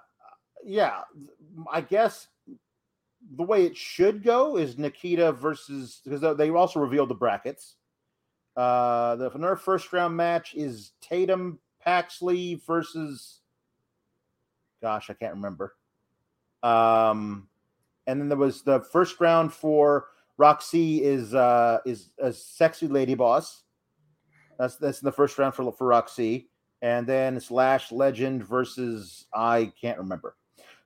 yeah, I guess the way it should go is Nikkita versus because they also revealed the brackets. Uh, the their first round match is Tatum Paxley versus, gosh, I can't remember. Um, and then there was the first round for Roxy is uh is a sexy lady boss. That's that's in the first round for for Roxy, and then it's Lash Legend versus I can't remember.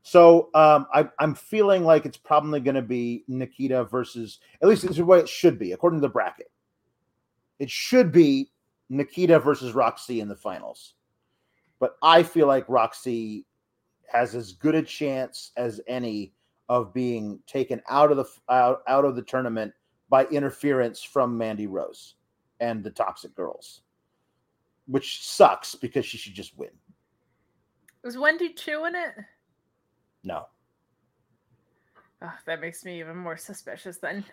So um, I, I'm feeling like it's probably going to be Nikkita versus at least this is the way it should be according to the bracket. It should be Nikkita versus Roxy in the finals, but I feel like Roxy has as good a chance as any of being taken out of the out, out of the tournament by interference from Mandy Rose and the Toxic Girls, which sucks because she should just win. Was Wendy Choo in it? No, Oh, that makes me even more suspicious then.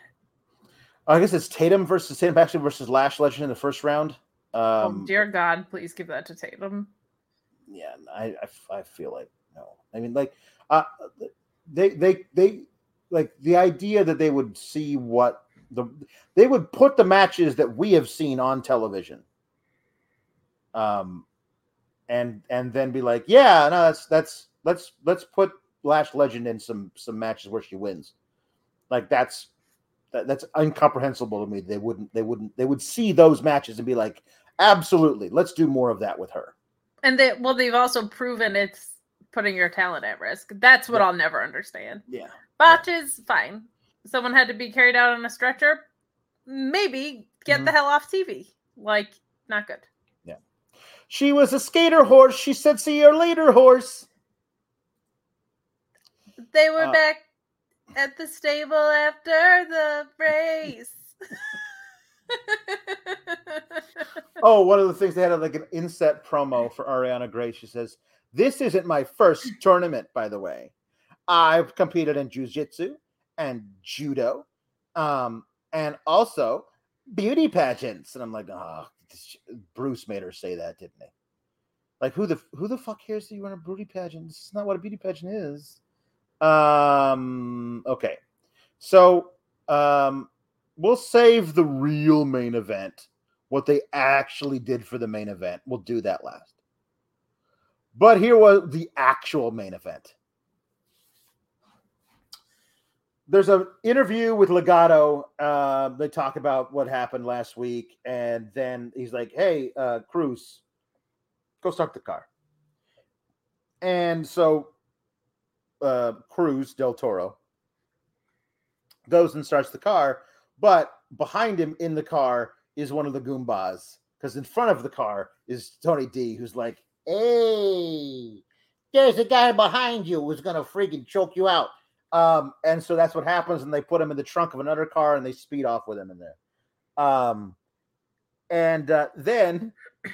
I guess it's Tatum versus Tatum Paxley versus Lash Legend in the first round. oh Um, dear God, please give that to Tatum. yeah, I, I, I feel like no. I mean, like, uh, they, they, they, like the idea that they would see what the they would put the matches that we have seen on television, um, and and then be like, yeah, no, that's that's let's let's put Lash Legend in some some matches where she wins, like that's that, that's incomprehensible to me. They wouldn't they wouldn't they would see those matches and be like, absolutely, let's do more of that with her. And they well, they've also proven it's putting your talent at risk. That's what Yeah. I'll never understand. Yeah. Botches, fine. Someone had to be carried out on a stretcher. Maybe get the Mm-hmm. hell off TV. Like, not good. Yeah. She was a skater horse. She said, "See you later, horse." They were Uh, back at the stable after the race. Oh, one of the things they had like an inset promo for Ariana Grace. She says, "This isn't my first tournament, by the way. I've competed in jujitsu and judo, um, and also beauty pageants." And I'm like, "Oh, Bruce made her say that, didn't he? Like, who the who the fuck cares that you run a beauty pageant? This is not what a beauty pageant is." Um. Okay, so um, we'll save the real main event what they actually did for the main event. We'll do that last. But here was the actual main event. There's an interview with Legado. Uh, they talk about what happened last week, and then he's like, "Hey, uh, Cruz, go start the car." And so, uh, Cruz Del Toro goes and starts the car, but behind him in the car is one of the Goombas because in front of the car is Tony D, who's like, "Hey, there's a guy behind you who's gonna freaking choke you out." Um, and so that's what happens, and they put him in the trunk of another car and they speed off with him in there. Um, and uh, then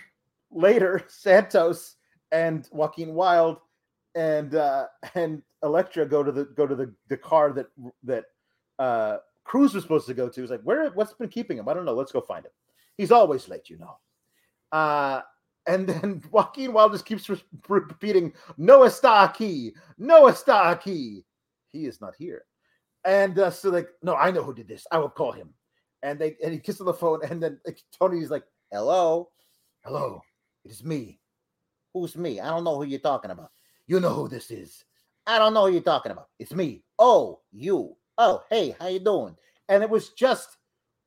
later, Santos and Joaquin Wilde and uh, and Elektra go to the go to the the car that that uh, Cruz was supposed to go to. He's like, where? What's been keeping him? I don't know. Let's go find him. He's always late, you know. Uh, and then Joaquin Wilde just keeps re- repeating, "No está aquí, no está aquí." He is not here. And uh, so, like, no, I know who did this. I will call him. And they and he kisses on the phone, and then like, Tony's like, "Hello, hello, it is me. Who's me? I don't know who you're talking about. You know who this is. I don't know who you're talking about. It's me. Oh, you. Oh, hey, how you doing?" And it was just,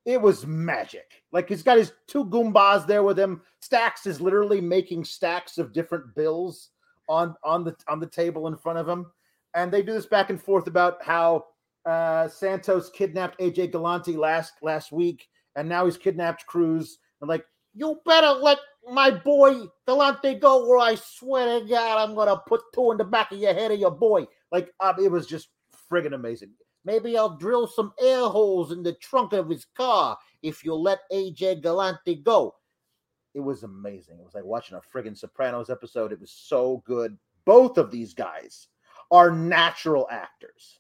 it was magic. Like he's got his two Goombas there with him. Stacks is literally making stacks of different bills on on the on the table in front of him, and they do this back and forth about how uh, Santos kidnapped AJ Galante last last week, and now he's kidnapped Cruz. And like, you better let my boy Galante go, or I swear to God, I'm gonna put two in the back of your head of your boy. Like, uh, it was just friggin' amazing. Maybe I'll drill some air holes in the trunk of his car if you let AJ Galante go. It was amazing. It was like watching a friggin' Sopranos episode. It was so good. Both of these guys are natural actors,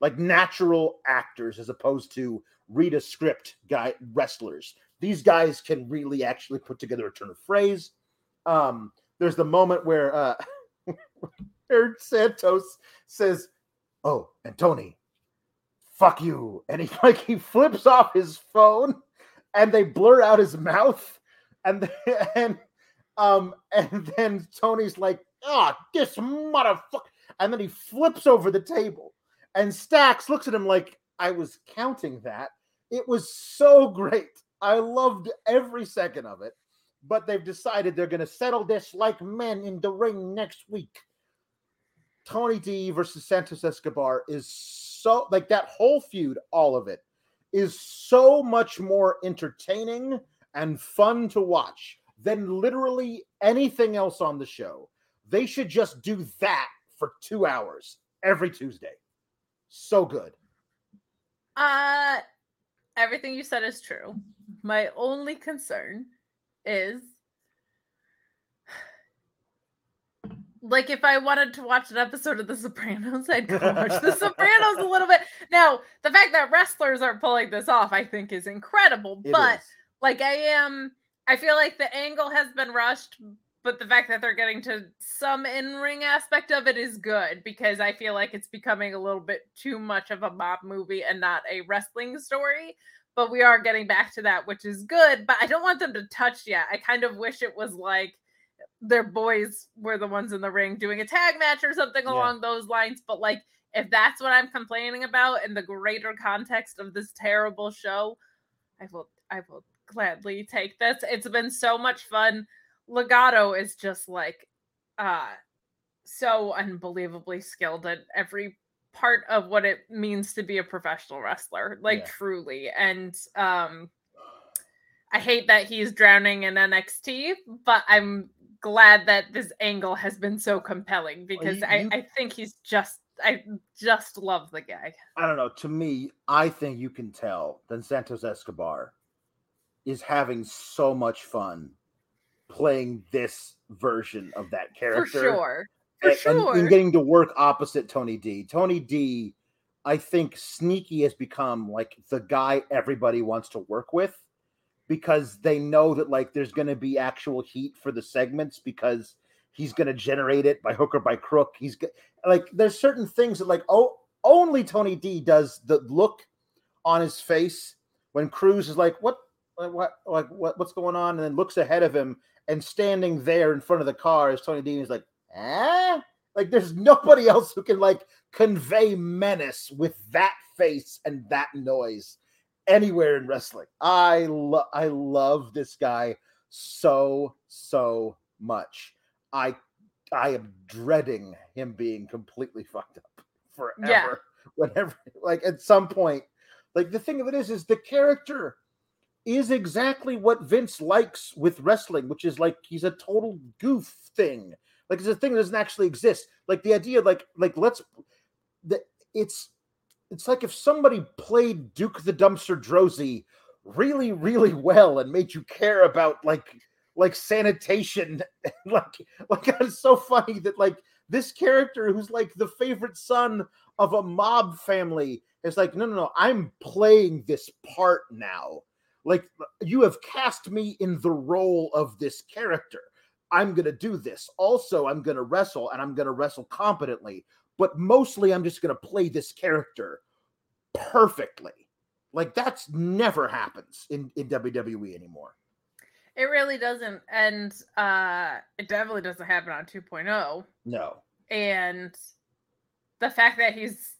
like natural actors, as opposed to read a script guy wrestlers. These guys can really actually put together a turn of phrase. Um, there's the moment where uh, where Santos says, "Oh, and Tony, fuck you," and he like he flips off his phone, and they blur out his mouth, and and um and then Tony's like, "Ah, this motherfucker," and then he flips over the table, and Stacks looks at him like, "I was counting that." It was so great. I loved every second of it. But they've decided they're going to settle this like men in the ring next week. Tony D versus Santos Escobar is so like that whole feud, all of it is so much more entertaining and fun to watch than literally anything else on the show. They should just do that for two hours every Tuesday. So good. Uh everything you said is true. My only concern is like if I wanted to watch an episode of The Sopranos, I'd go watch The Sopranos a little bit. Now, the fact that wrestlers are pulling this off, I think, is incredible. It but is. like I am, I feel like the angle has been rushed, but the fact that they're getting to some in-ring aspect of it is good because I feel like it's becoming a little bit too much of a mob movie and not a wrestling story. But we are getting back to that, which is good. But I don't want them to touch yet. I kind of wish it was like their boys were the ones in the ring doing a tag match or something Yeah. along those lines. But like, if that's what I'm complaining about in the greater context of this terrible show, I will I will gladly take this. It's been so much fun. Legado is just like uh so unbelievably skilled at every part of what it means to be a professional wrestler like Yeah. truly and um i hate that he's drowning in nxt but i'm glad that this angle has been so compelling because you- I, you- I think he's just i just love the guy I don't know. To me, I think you can tell that Santos Escobar is having so much fun playing this version of that character. for sure for and, and- sure and getting to work opposite Tony D. Tony D, I think Sneaky has become like the guy everybody wants to work with because they know that like there's going to be actual heat for the segments because he's going to generate it by hook or by crook. He's go- like there's certain things that like oh only Tony D does the look on his face when Cruz is like what what what like what what's going on and then looks ahead of him and standing there in front of the car is Tony D and he's like eh? Like there's nobody else who can like convey menace with that face and that noise anywhere in wrestling. I love I love this guy so so much. I I am dreading him being completely fucked up forever. Yeah. Whenever like at some point, like the thing of it is, is the character is exactly what Vince likes with wrestling, which is like he's a total goof thing. Like it's a thing that doesn't actually exist. Like the idea, like like let's that it's it's like if somebody played Duke the Dumpster Droese really, really well and made you care about like like sanitation. like like it's so funny that like this character who's like the favorite son of a mob family is like, no, no, no, I'm playing this part now. Like you have cast me in the role of this character. I'm going to do this. Also, I'm going to wrestle and I'm going to wrestle competently, but mostly I'm just going to play this character perfectly. Like that's never happens in, in WWE anymore. it really doesn't and uh it definitely doesn't happen on 2.0 No. and the fact that he's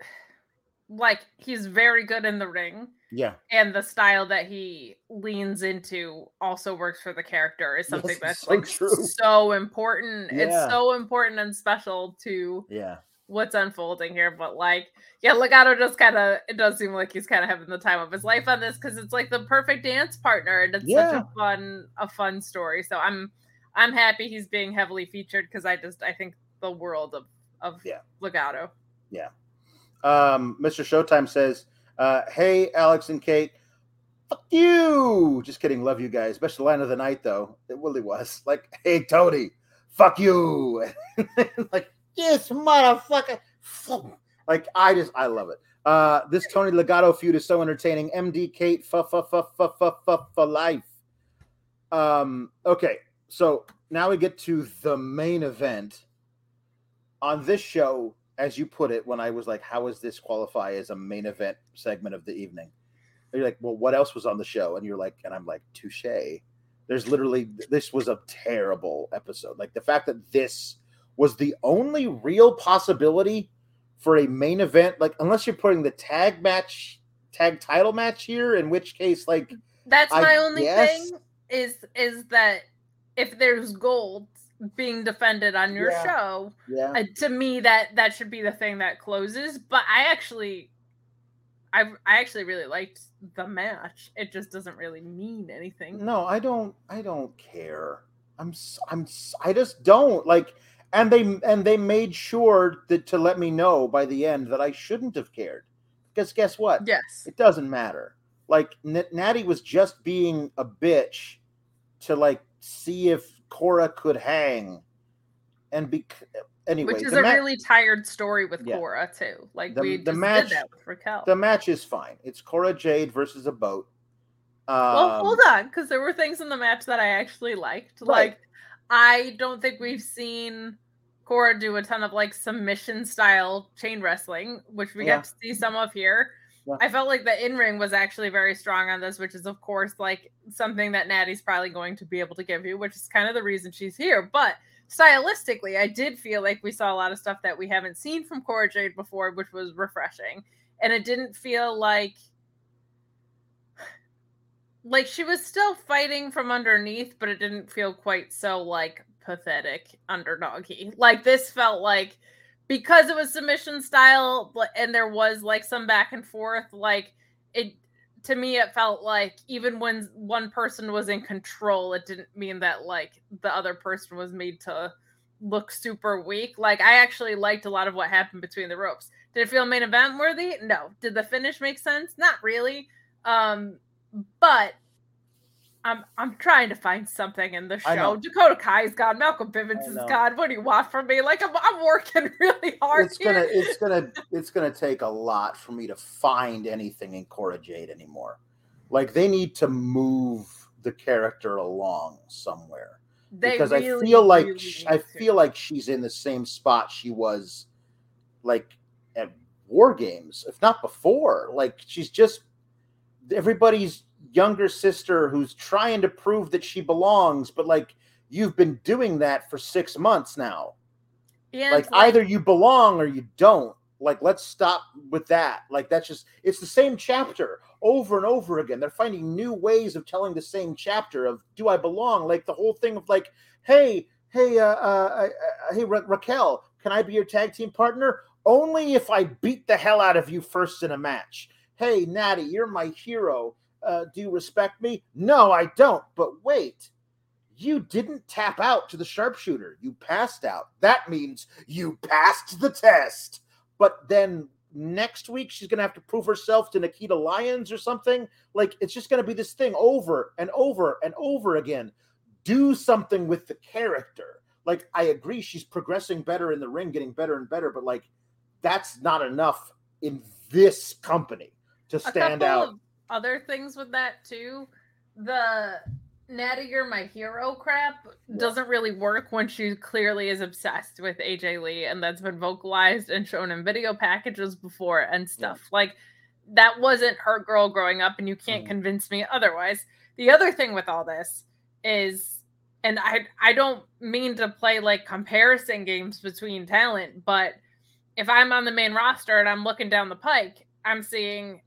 like he's very good in the ring Yeah. and the style that he leans into also works for the character is something Yes, that's so like true. so important Yeah. it's so important and special to Yeah. what's unfolding here but like yeah legado just kind of it does seem like he's kind of having the time of his life on this because it's like the perfect dance partner and it's such a fun a fun story so i'm i'm happy he's being heavily featured because i just i think the world of of Yeah. legado Yeah. Um, Mr. Showtime says, uh, "Hey, Alex and Kate, fuck you." Just kidding. Love you guys. Best line of the night, though. It really was like, "Hey, Tony, fuck you." like, this motherfucker. Like, I just, I love it. Uh, this Tony Legado feud is so entertaining. MD Kate, fa fa fa fa fa fa for life. Um, okay, so now we get to the main event on this show as you put it when I was like, how does this qualify as a main event segment of the evening? And you're like, well, what else was on the show? And you're like, and I'm like, touche. There's literally, this was a terrible episode. Like the fact that this was the only real possibility for a main event, like unless you're putting the tag match, tag title match here, in which case, like, that's I my only guess- thing is is that if there's gold being defended on your Yeah. show yeah, uh, to me that that should be the thing that closes but i actually i i actually really liked the match it just doesn't really mean anything No, I don't. I don't care. I'm. I'm. I just don't like. And they and they made sure that to let me know by the end that I shouldn't have cared. Because guess what? yes It doesn't matter. Like N- Natty was just being a bitch to like see if Cora could hang, and be anyway, Which is a ma- really tired story with Yeah. Cora too. Like The- we the match- did that with Raquel. the match is fine. It's Cora Jade versus a boat. Um, well, hold on, because there were things in the match that I actually liked. Right. Like, I don't think we've seen Cora do a ton of like submission style chain wrestling, which we Yeah. got to see some of here. I felt like the in ring was actually very strong on this, which is of course like something that Natty's probably going to be able to give you, which is kind of the reason she's here. But stylistically, I did feel like we saw a lot of stuff that we haven't seen from Cora Jade before, which was refreshing. And it didn't feel like like she was still fighting from underneath, but it didn't feel quite so like pathetic underdoggy. Like this felt like because it was submission style and there was like some back and forth, like it to me it felt like even when one person was in control, it didn't mean that like the other person was made to look super weak. Like I actually liked a lot of what happened between the ropes. Did it feel main event worthy? No. Did the finish make sense? Not really. Um but I'm I'm trying to find something in the show. Dakota Kai's gone. Malcolm Bivens is gone. What do you want from me? Like I'm I'm working really hard it's gonna here. it's gonna it's gonna take a lot for me to find anything in Cora Jade anymore. Like they need to move the character along somewhere They because I feel like really sh- need I feel like she's in the same spot she was like at War Games, if not before. Like she's just everybody's younger sister who's trying to prove that she belongs, but like you've been doing that for six months now. And like either you belong or you don't. Like let's stop with that. Like that's just it's the same chapter over and over again. They're finding new ways of telling the same chapter of do i belong? Like the whole thing of like hey hey uh, uh, uh hey Ra- raquel can i be your tag team partner? Only if i beat the hell out of you first in a match. Hey natty you're my hero uh, do you respect me no i don't but wait you didn't tap out to the sharpshooter. You passed out. That means you passed the test. But then next week she's going to have to prove herself to Nikkita Lyons or something. Like it's just going to be this thing over and over and over again. Do something with the character. Like I agree she's progressing better in the ring, getting better and better, but like that's not enough in this company to stand out. of other things with that too. The Natty, you're my hero crap doesn't really work when she clearly is obsessed with AJ Lee, and that's been vocalized and shown in video packages before and stuff. Like that wasn't her girl growing up, and you can't Mhm. convince me otherwise. The other thing with all this is, and I I don't mean to play like comparison games between talent, but if I'm on the main roster and I'm looking down the pike, I'm seeing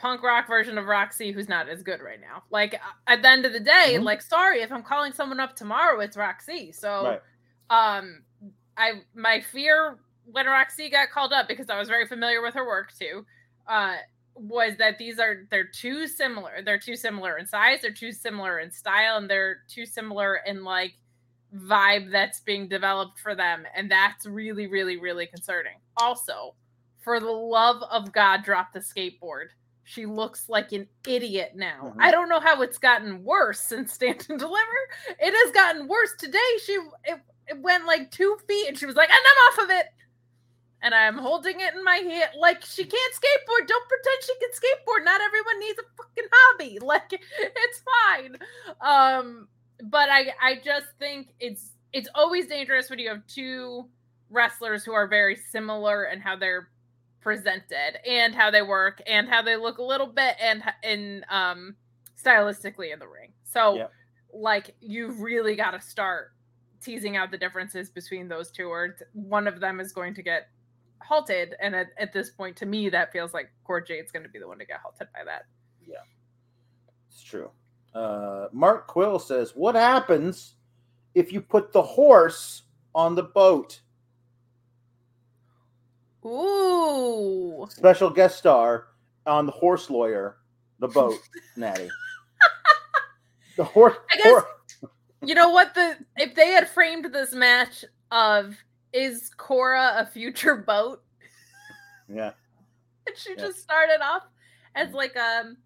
punk rock version of Roxy who's not as good right now. Like at the end of the day, Mhm. like sorry if I'm calling someone up tomorrow, it's Roxy. So Right. um I my fear when Roxy got called up because I was very familiar with her work too, uh was that these are they're too similar. They're too similar in size, they're too similar in style, and they're too similar in like vibe that's being developed for them. And that's really, really, really concerning. Also, for the love of God, drop the skateboard. She looks like an idiot now. Mhm. I don't know how it's gotten worse since Stand and Deliver. It has gotten worse. Today, she it, it went like two feet and she was like, and I'm off of it. And I'm holding it in my hand. Like, she can't skateboard. Don't pretend she can skateboard. Not everyone needs a fucking hobby. Like, it's fine. Um, but I I just think it's it's always dangerous when you have two wrestlers who are very similar and how they're presented and how they work and how they look a little bit and in um stylistically in the ring. So Yep. like you've really got to start teasing out the differences between those two or one of them is going to get halted and at, at this point to me that feels like Cora Jade's going to be the one to get halted by that. Yeah it's true. Uh, Mark Quill says, "What happens if you put the horse on the boat?" Ooh. Special guest star on the horse lawyer, the boat, Natty. The horse. I guess- hor- You know what the if they had framed this match of is Cora a future boat yeah, and she Yeah. just started off as Mhm. like um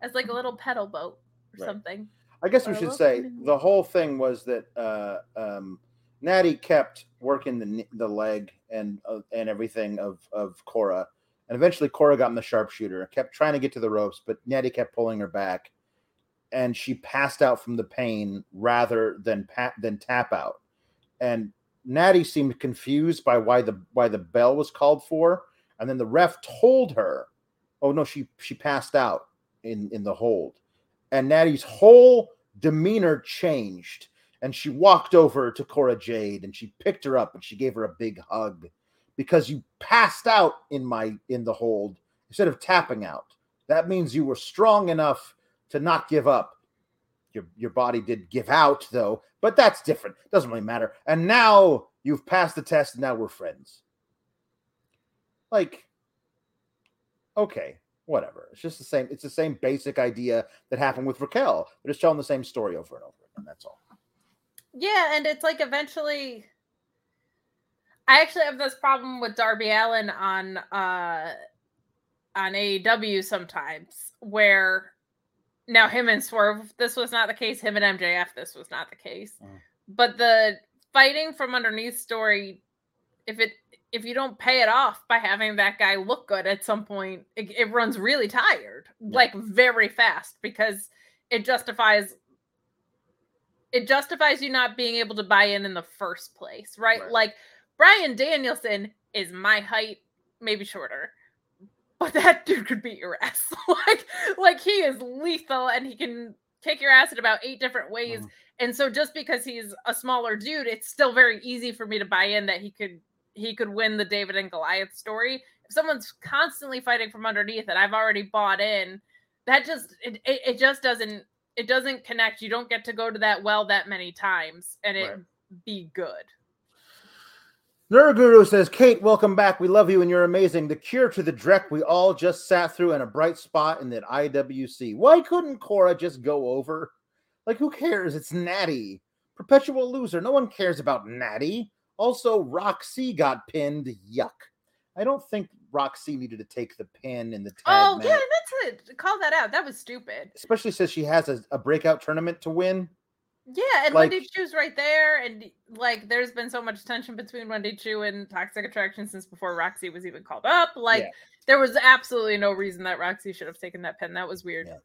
as like a little pedal boat or Right. something. I guess we Or a should say the whole thing was that uh, um, Natty kept working the the leg and uh, and everything of of Cora, and eventually Cora got in the sharpshooter. Kept trying to get to the ropes, but Natty kept pulling her back, and she passed out from the pain rather than pat than tap out. And Natty seemed confused by why the why the bell was called for, and then the ref told her, "Oh no, she she passed out in in the hold," and Natty's whole demeanor changed and she walked over to Cora Jade and she picked her up and she gave her a big hug because you passed out in my in the hold instead of tapping out. That means you were strong enough to not give up. Your your body did give out though, but that's different. Doesn't really matter. And now you've passed the test and now we're friends. Like okay, whatever. It's just the same it's the same basic idea that happened with Raquel. They're just telling the same story over and over again. That's all. Yeah, and it's like eventually I actually have this problem with Darby Allin on uh on AEW sometimes where now him and Swerve this was not the case, him and MJF this was not the case. Mm. But the fighting from underneath story if it if you don't pay it off by having that guy look good at some point, it, it runs really tired, Yeah. like very fast because it justifies it justifies you not being able to buy in in the first place, right? Right. Like Bryan Danielson is my height, maybe shorter, but that dude could beat your ass. like, like he is lethal and he can kick your ass in about eight different ways. Mhm. And so just because he's a smaller dude, it's still very easy for me to buy in that he could he could win the David and Goliath story. If someone's constantly fighting from underneath and I've already bought in, that just it, it, it just doesn't it doesn't connect. You don't get to go to that well that many times and it Right. be good. Nerd Guru says, Kate, welcome back. We love you and you're amazing. The cure to the dreck we all just sat through in a bright spot in that IWC. Why couldn't Cora just go over? Like, who cares? It's Natty. Perpetual loser. No one cares about Natty. Also, Roxy got pinned. Yuck. I don't think Roxy needed to take the pin in the tag Oh match. yeah, that's it. Call that out. That was stupid. Especially since she has a, a breakout tournament to win. Yeah, and Like- Wendy Choo's right there, and like there's been so much tension between Wendy Choo and Toxic Attraction since before Roxy was even called up. Like Yeah. there was absolutely no reason that Roxy should have taken that pin. That was weird. Yeah.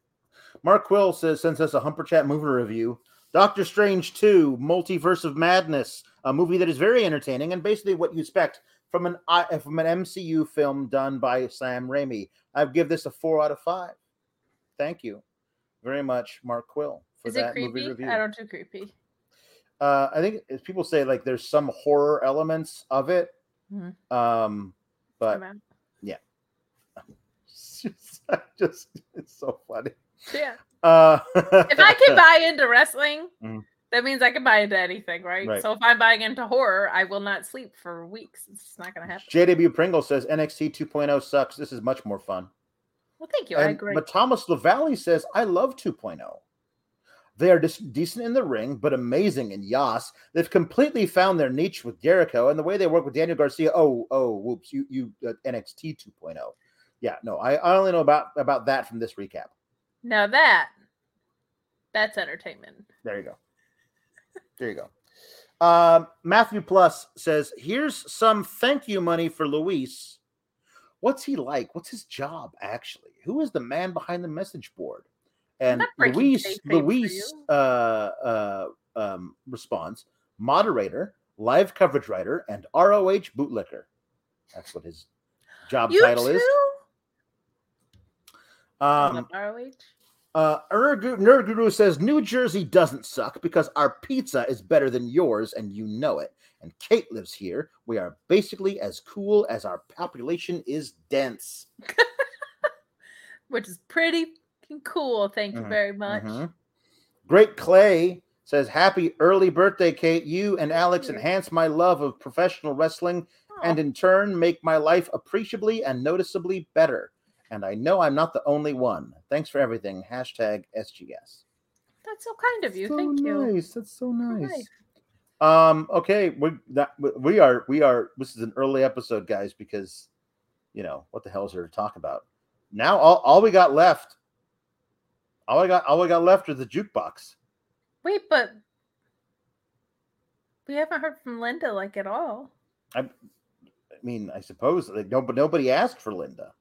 Mark Quill says sends us a Humper Chat movie review. Doctor Strange 2, Multiverse of Madness, a movie that is very entertaining and basically what you expect from an I- from an MCU film done by Sam Raimi. I give this a four out of five. Thank you very much, Mark Quill, for Is it that movie creepy? review. I don't do creepy. Uh, I think people say like there's some horror elements of it, Mhm. um, but I'm out. it's just, just it's so funny. Yeah. Uh, If I can buy into wrestling, Mhm. That means I can buy into anything, right? Right. So if I'm buying into horror, I will not sleep for weeks. It's not gonna happen. JW Pringle says NXT 2.0 sucks. This is much more fun. Well, thank you. I agree. But Thomas LaValle says, I love 2.0. They are dis- decent in the ring, but amazing in Yas. They've completely found their niche with Jericho and the way they work with Daniel Garcia. Oh, oh, whoops, you you uh, NXT 2.0. Yeah, no, I, I only know about about that from this recap. now that that's entertainment. There you go. There you go. Um, Matthew Plus says, "Here's some thank you money for Luis. What's he like? What's his job actually? Who is the man behind the message board?" And Luis, Luis uh, uh, um, responds, "Moderator, live coverage writer, and ROH bootlicker." That's what his job You title too? is. Um, ROH. Uh, Nerd Guru- says New Jersey doesn't suck because our pizza is better than yours, and you know it. And Kate lives here. We are basically as cool as our population is dense. which is pretty cool. Thank you Mhm, very much. Mhm. Great Clay says Happy early birthday, Kate. You and Alex you. enhance my love of professional wrestling and in turn make my life appreciably and noticeably better. And I know I'm not the only one. Thanks for everything. Hashtag SGS. that's so kind of you. So Thank you. nice. That's so nice. nice. Um. Okay. We that we are we are. This is an early episode, guys, because you know what the hell is there to talk about? Now all, all we got left. All I got all we got left is the jukebox. Wait, but We haven't heard from Linda like at all. I mean, I suppose like, no, but nobody asked for Linda.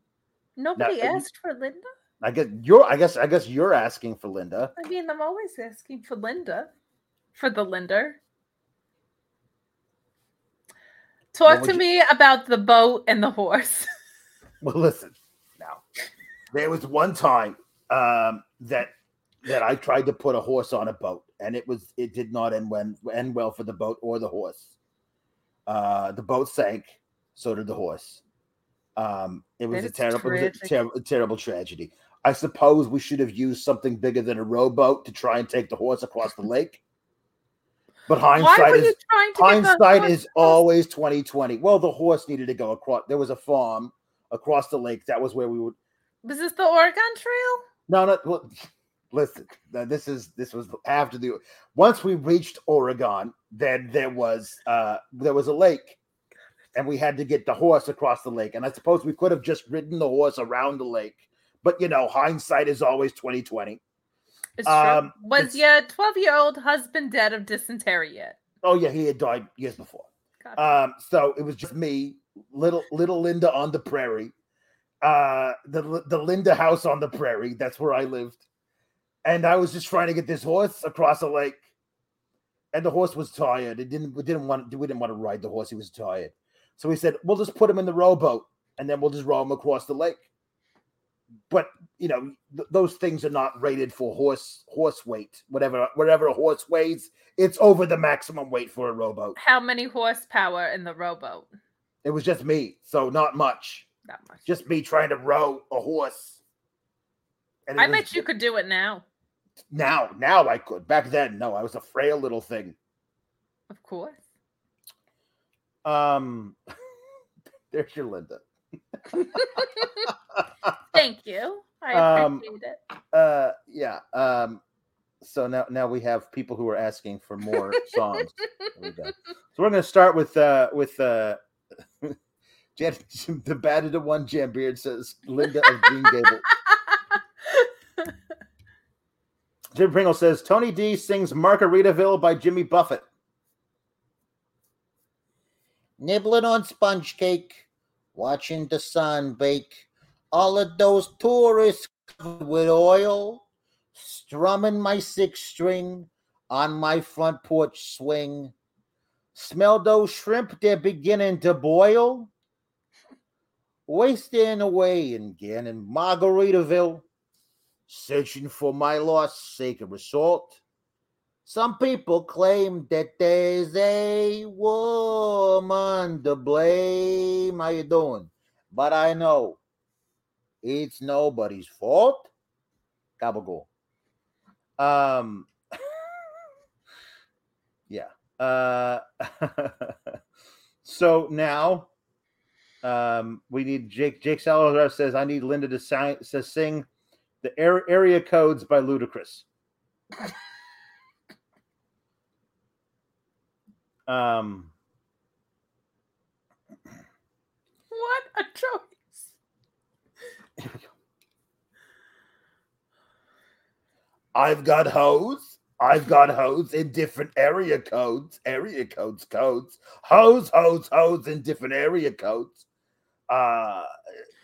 Nobody you- asked for Linda. I guess you're. I guess. I guess you're asking for Linda. I mean, I'm always asking for Linda. For the Linder. Talk to you- me about the boat and the horse. Well, listen. Now, there was one time um, that that I tried to put a horse on a boat, and it was it did not end when end well for the boat or the horse. Uh, the boat sank. So did the horse. Um, it was That a terrible, was a ter- terrible tragedy. I suppose we should have used something bigger than a rowboat to try and take the horse across the lake. But hindsight is you trying to get the hindsight is always 2020. Well, the horse needed to go across. There was a farm across the lake. That was where we would. Was this the Oregon Trail? No, no. Well, listen, this is this was after the. Once we reached Oregon, then there was uh there was a lake, and we had to get the horse across the lake. And I suppose we could have just ridden the horse around the lake. But you know, hindsight is always 2020. It's true. Um, Was your 12 year old husband dead of dysentery yet? Oh yeah, he had died years before. Um, so it was just me, little little Linda on the prairie, uh, the the Linda house on the prairie. That's where I lived, and I was just trying to get this horse across a lake, and the horse was tired. It didn't we didn't want we didn't want to ride the horse. He was tired, so we said we'll just put him in the rowboat, and then we'll just row him across the lake. But you know th- those things are not rated for horse horse weight. Whatever whatever a horse weighs, it's over the maximum weight for a rowboat. How many horsepower in the rowboat? It was just me, so not much. Not much. Just me trying to row a horse. I was- bet you could do it now. now. Now I could. Back then, no, I was a frail little thing. Of course. Um, there's your Linda. Thank you. I Um, appreciate it. Uh, yeah. Um, so now now we have people who are asking for more songs. We. So we're gonna start with uh with uh. Jan, the battered one Jam Beard says Linda of Green Gable. Jim Pringle says Tony D sings Margaritaville by Jimmy Buffett. Nibbling on sponge cake, watching the sun bake. All of those tourists with oil, strumming my six string on my front porch swing. Smell those shrimp, they're beginning to boil. Wasting away again in Margaritaville searching for my lost sacred assault. Some people claim that there's a woman to blame. How you doing? But I know it's nobody's fault. Gabagool. Um. yeah. Uh. so now, um, we need Jake. Jake Salazar says I need Linda to. Says sing the area codes by Ludacris. um, What a choice. here we go. I've got hoes. I've got hoes in different area codes. Area codes, codes. Hose, hose, hose in different area codes. Uh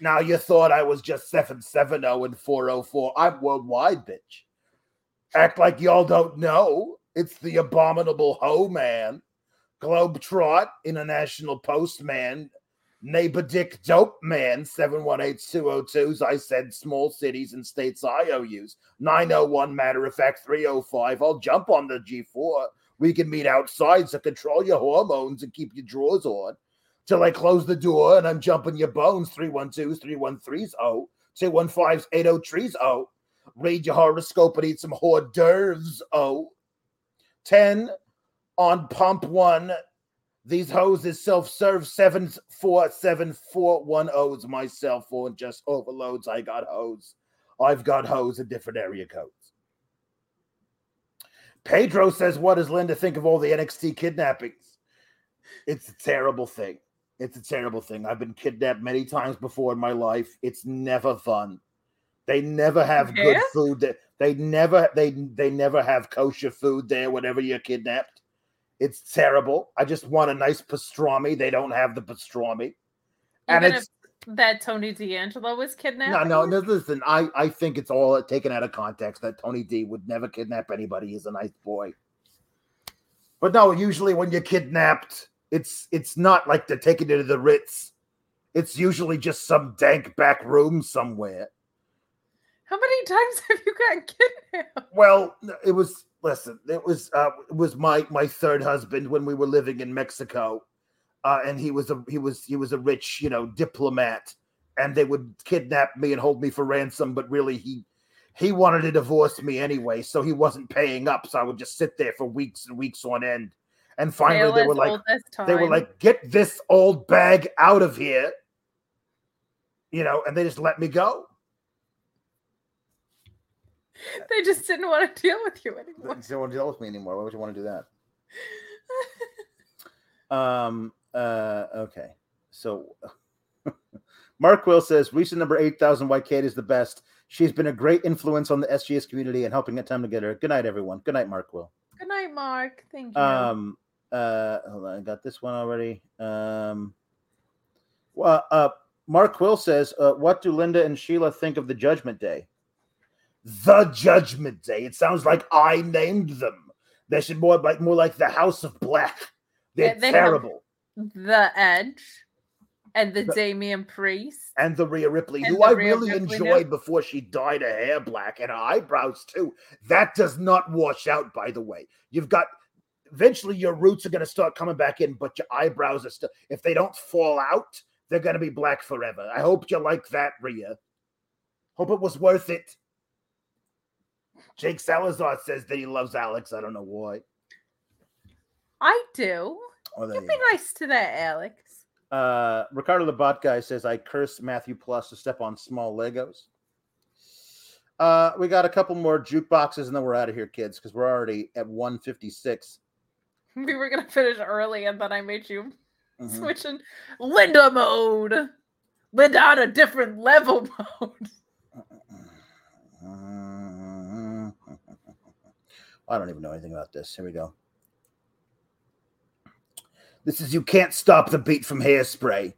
now you thought I was just 770 and 404. I'm worldwide, bitch. Act like y'all don't know. It's the abominable hoe man. Globetrot, International Postman, Neighbor Dick Dope Man, 718-202s. I said small cities and states IOUs. 901, matter of fact, 305. I'll jump on the G4. We can meet outside, so control your hormones and keep your drawers on. Till I close the door and I'm jumping your bones. 312s, 313s, oh. 215s, 803s, oh. Read your horoscope and eat some hors d'oeuvres, oh. 10 on pump one. These hoses self-serve seven four seven four one O's my cell phone just overloads. I got hose. I've got hose in different area codes. Pedro says, What does Linda think of all the NXT kidnappings? It's a terrible thing. It's a terrible thing. I've been kidnapped many times before in my life. It's never fun. They never have good food. There. They never they they never have kosher food there whenever you're kidnapped. It's terrible. I just want a nice pastrami. They don't have the pastrami. And Even it's if that Tony D'Angelo was kidnapped. no, no, no. Listen, I, I think it's all taken out of context that Tony D would never kidnap anybody. He's a nice boy. But no, usually when you're kidnapped, it's it's not like they're taking you to the Ritz. It's usually just some dank back room somewhere. How many times have you gotten kidnapped? Well, it was listen, it was uh it was my my third husband when we were living in Mexico. Uh and he was a he was he was a rich, you know, diplomat and they would kidnap me and hold me for ransom, but really he he wanted to divorce me anyway, so he wasn't paying up, so I would just sit there for weeks and weeks on end. And finally they were like they were like, "Get this old bag out of here." You know, and they just let me go. They just didn't want to deal with you anymore. They don't want to deal with me anymore. Why would you want to do that? Um. Uh. Okay. So, Mark Will says recent number eight thousand White Kate is the best. She's been a great influence on the SGS community and helping get time together. Good night, everyone. Good night, Mark Will. Good night, Mark. Thank you. Um. Uh. Hold on. I got this one already. Um. Well. Uh. Mark Quill says, uh, "What do Linda and Sheila think of the Judgment Day?" The Judgment Day. It sounds like I named them. They should more like more like the House of Black. They're Yeah, they terrible. the Edge and the The- Damian Priest. and the Rhea Ripley, who I Rhea really Ripley, enjoyed before she dyed her hair black and her eyebrows too. That does not wash out, by the way. You've got eventually your roots are going to start coming back in, but your eyebrows are still. If they don't fall out, they're going to be black forever. I hope you like that, Rhea. Hope it was worth it. Jake Salazar says that he loves Alex. I don't know why. I do. Oh, You be go. nice to that, Alex. Uh, Ricardo the Bot guy says, I curse Matthew Plus to step on small Legos. Uh, we got a couple more jukeboxes and then we're out of here, kids, because we're already at 156. We were gonna finish early, and then I made you Mhm. switch in Linda mode. Linda on a different level mode. I don't even know anything about this. Here we go. This is You Can't Stop the Beat from Hairspray.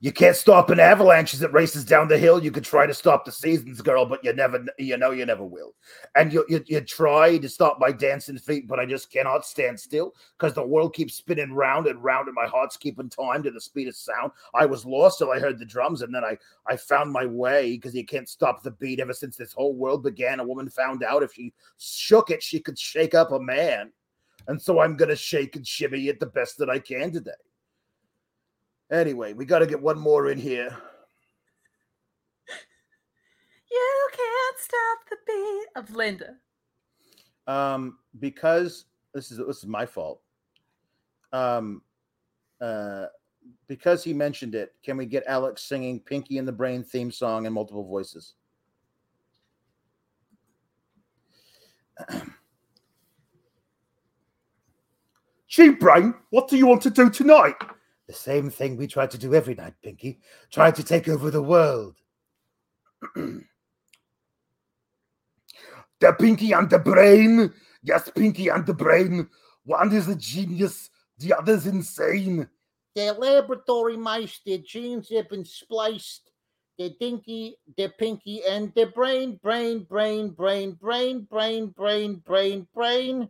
You can't stop an avalanche as it races down the hill. You could try to stop the seasons, girl, but you never, you know, you never will. And you, you, you try to stop my dancing feet, but I just cannot stand still because the world keeps spinning round and round, and my heart's keeping time to the speed of sound. I was lost till I heard the drums, and then I, I found my way because you can't stop the beat. Ever since this whole world began, a woman found out if she shook it, she could shake up a man. And so I'm gonna shake and shimmy it the best that I can today. Anyway, we got to get one more in here. You can't stop the beat of Linda. um because this is this is my fault um uh because he mentioned it can we get alex singing pinky in the brain theme song in multiple voices Gee, Brain, what do you want to do tonight? The same thing we try to do every night, Pinky. Try to take over the world. the Pinky and the Brain. Yes, Pinky and the Brain. One is a genius, the other's insane. Their laboratory mice, their genes have been spliced. Their dinky, their pinky, and their brain, brain, brain, brain, brain, brain, brain, brain, brain.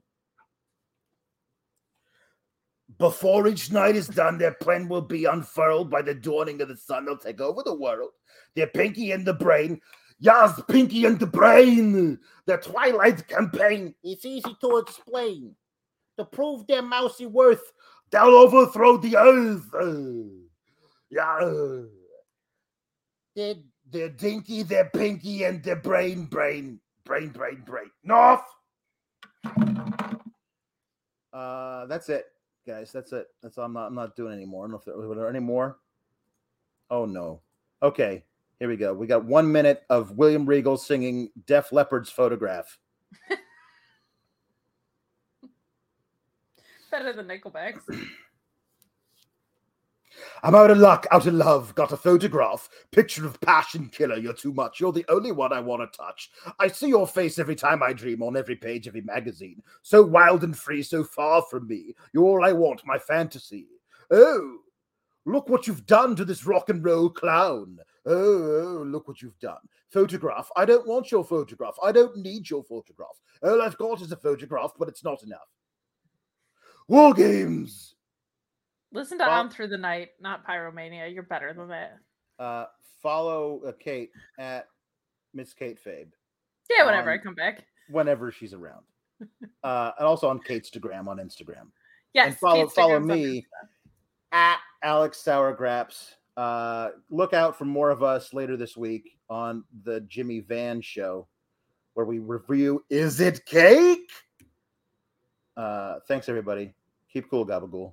Before each night is done, their plan will be unfurled by the dawning of the sun. They'll take over the world. Their pinky and the brain. Yes, Pinky and the Brain. The Twilight Campaign. It's easy to explain. To prove their mousy worth, they'll overthrow the earth. Yeah. They're, they're dinky, they're pinky, and they're brain, brain, brain, brain, brain. North. Uh, that's it, guys. That's it. That's all. I'm not. I'm not doing anymore. I don't know if there were there any more. Oh no. Okay, here we go. We got one minute of William Regal singing Def Leppard's photograph. Better than Nickelback's. I'm out of luck, out of love. Got a photograph, picture of passion killer. You're too much. You're the only one I want to touch. I see your face every time I dream on every page, of a magazine. So wild and free, so far from me. You're all I want, my fantasy. Oh, look what you've done to this rock and roll clown. Oh, oh, look what you've done. Photograph. I don't want your photograph. I don't need your photograph. All I've got is a photograph, but it's not enough. War games. Listen to Well- On Through the Night, not Pyromania. You're better than that. Uh, follow uh, Kate at Miss Kate Fabe Yeah, whenever I come back. whenever she's around. Uh, and also on Kate's Instagram on Instagram. Yes. and follow Kate's follow me at Alex Sourgrapes. Uh, look out for more of us later this week on the Jimmy Van show, where we review Is It Cake? Uh, thanks everybody. Keep cool, Gabagool.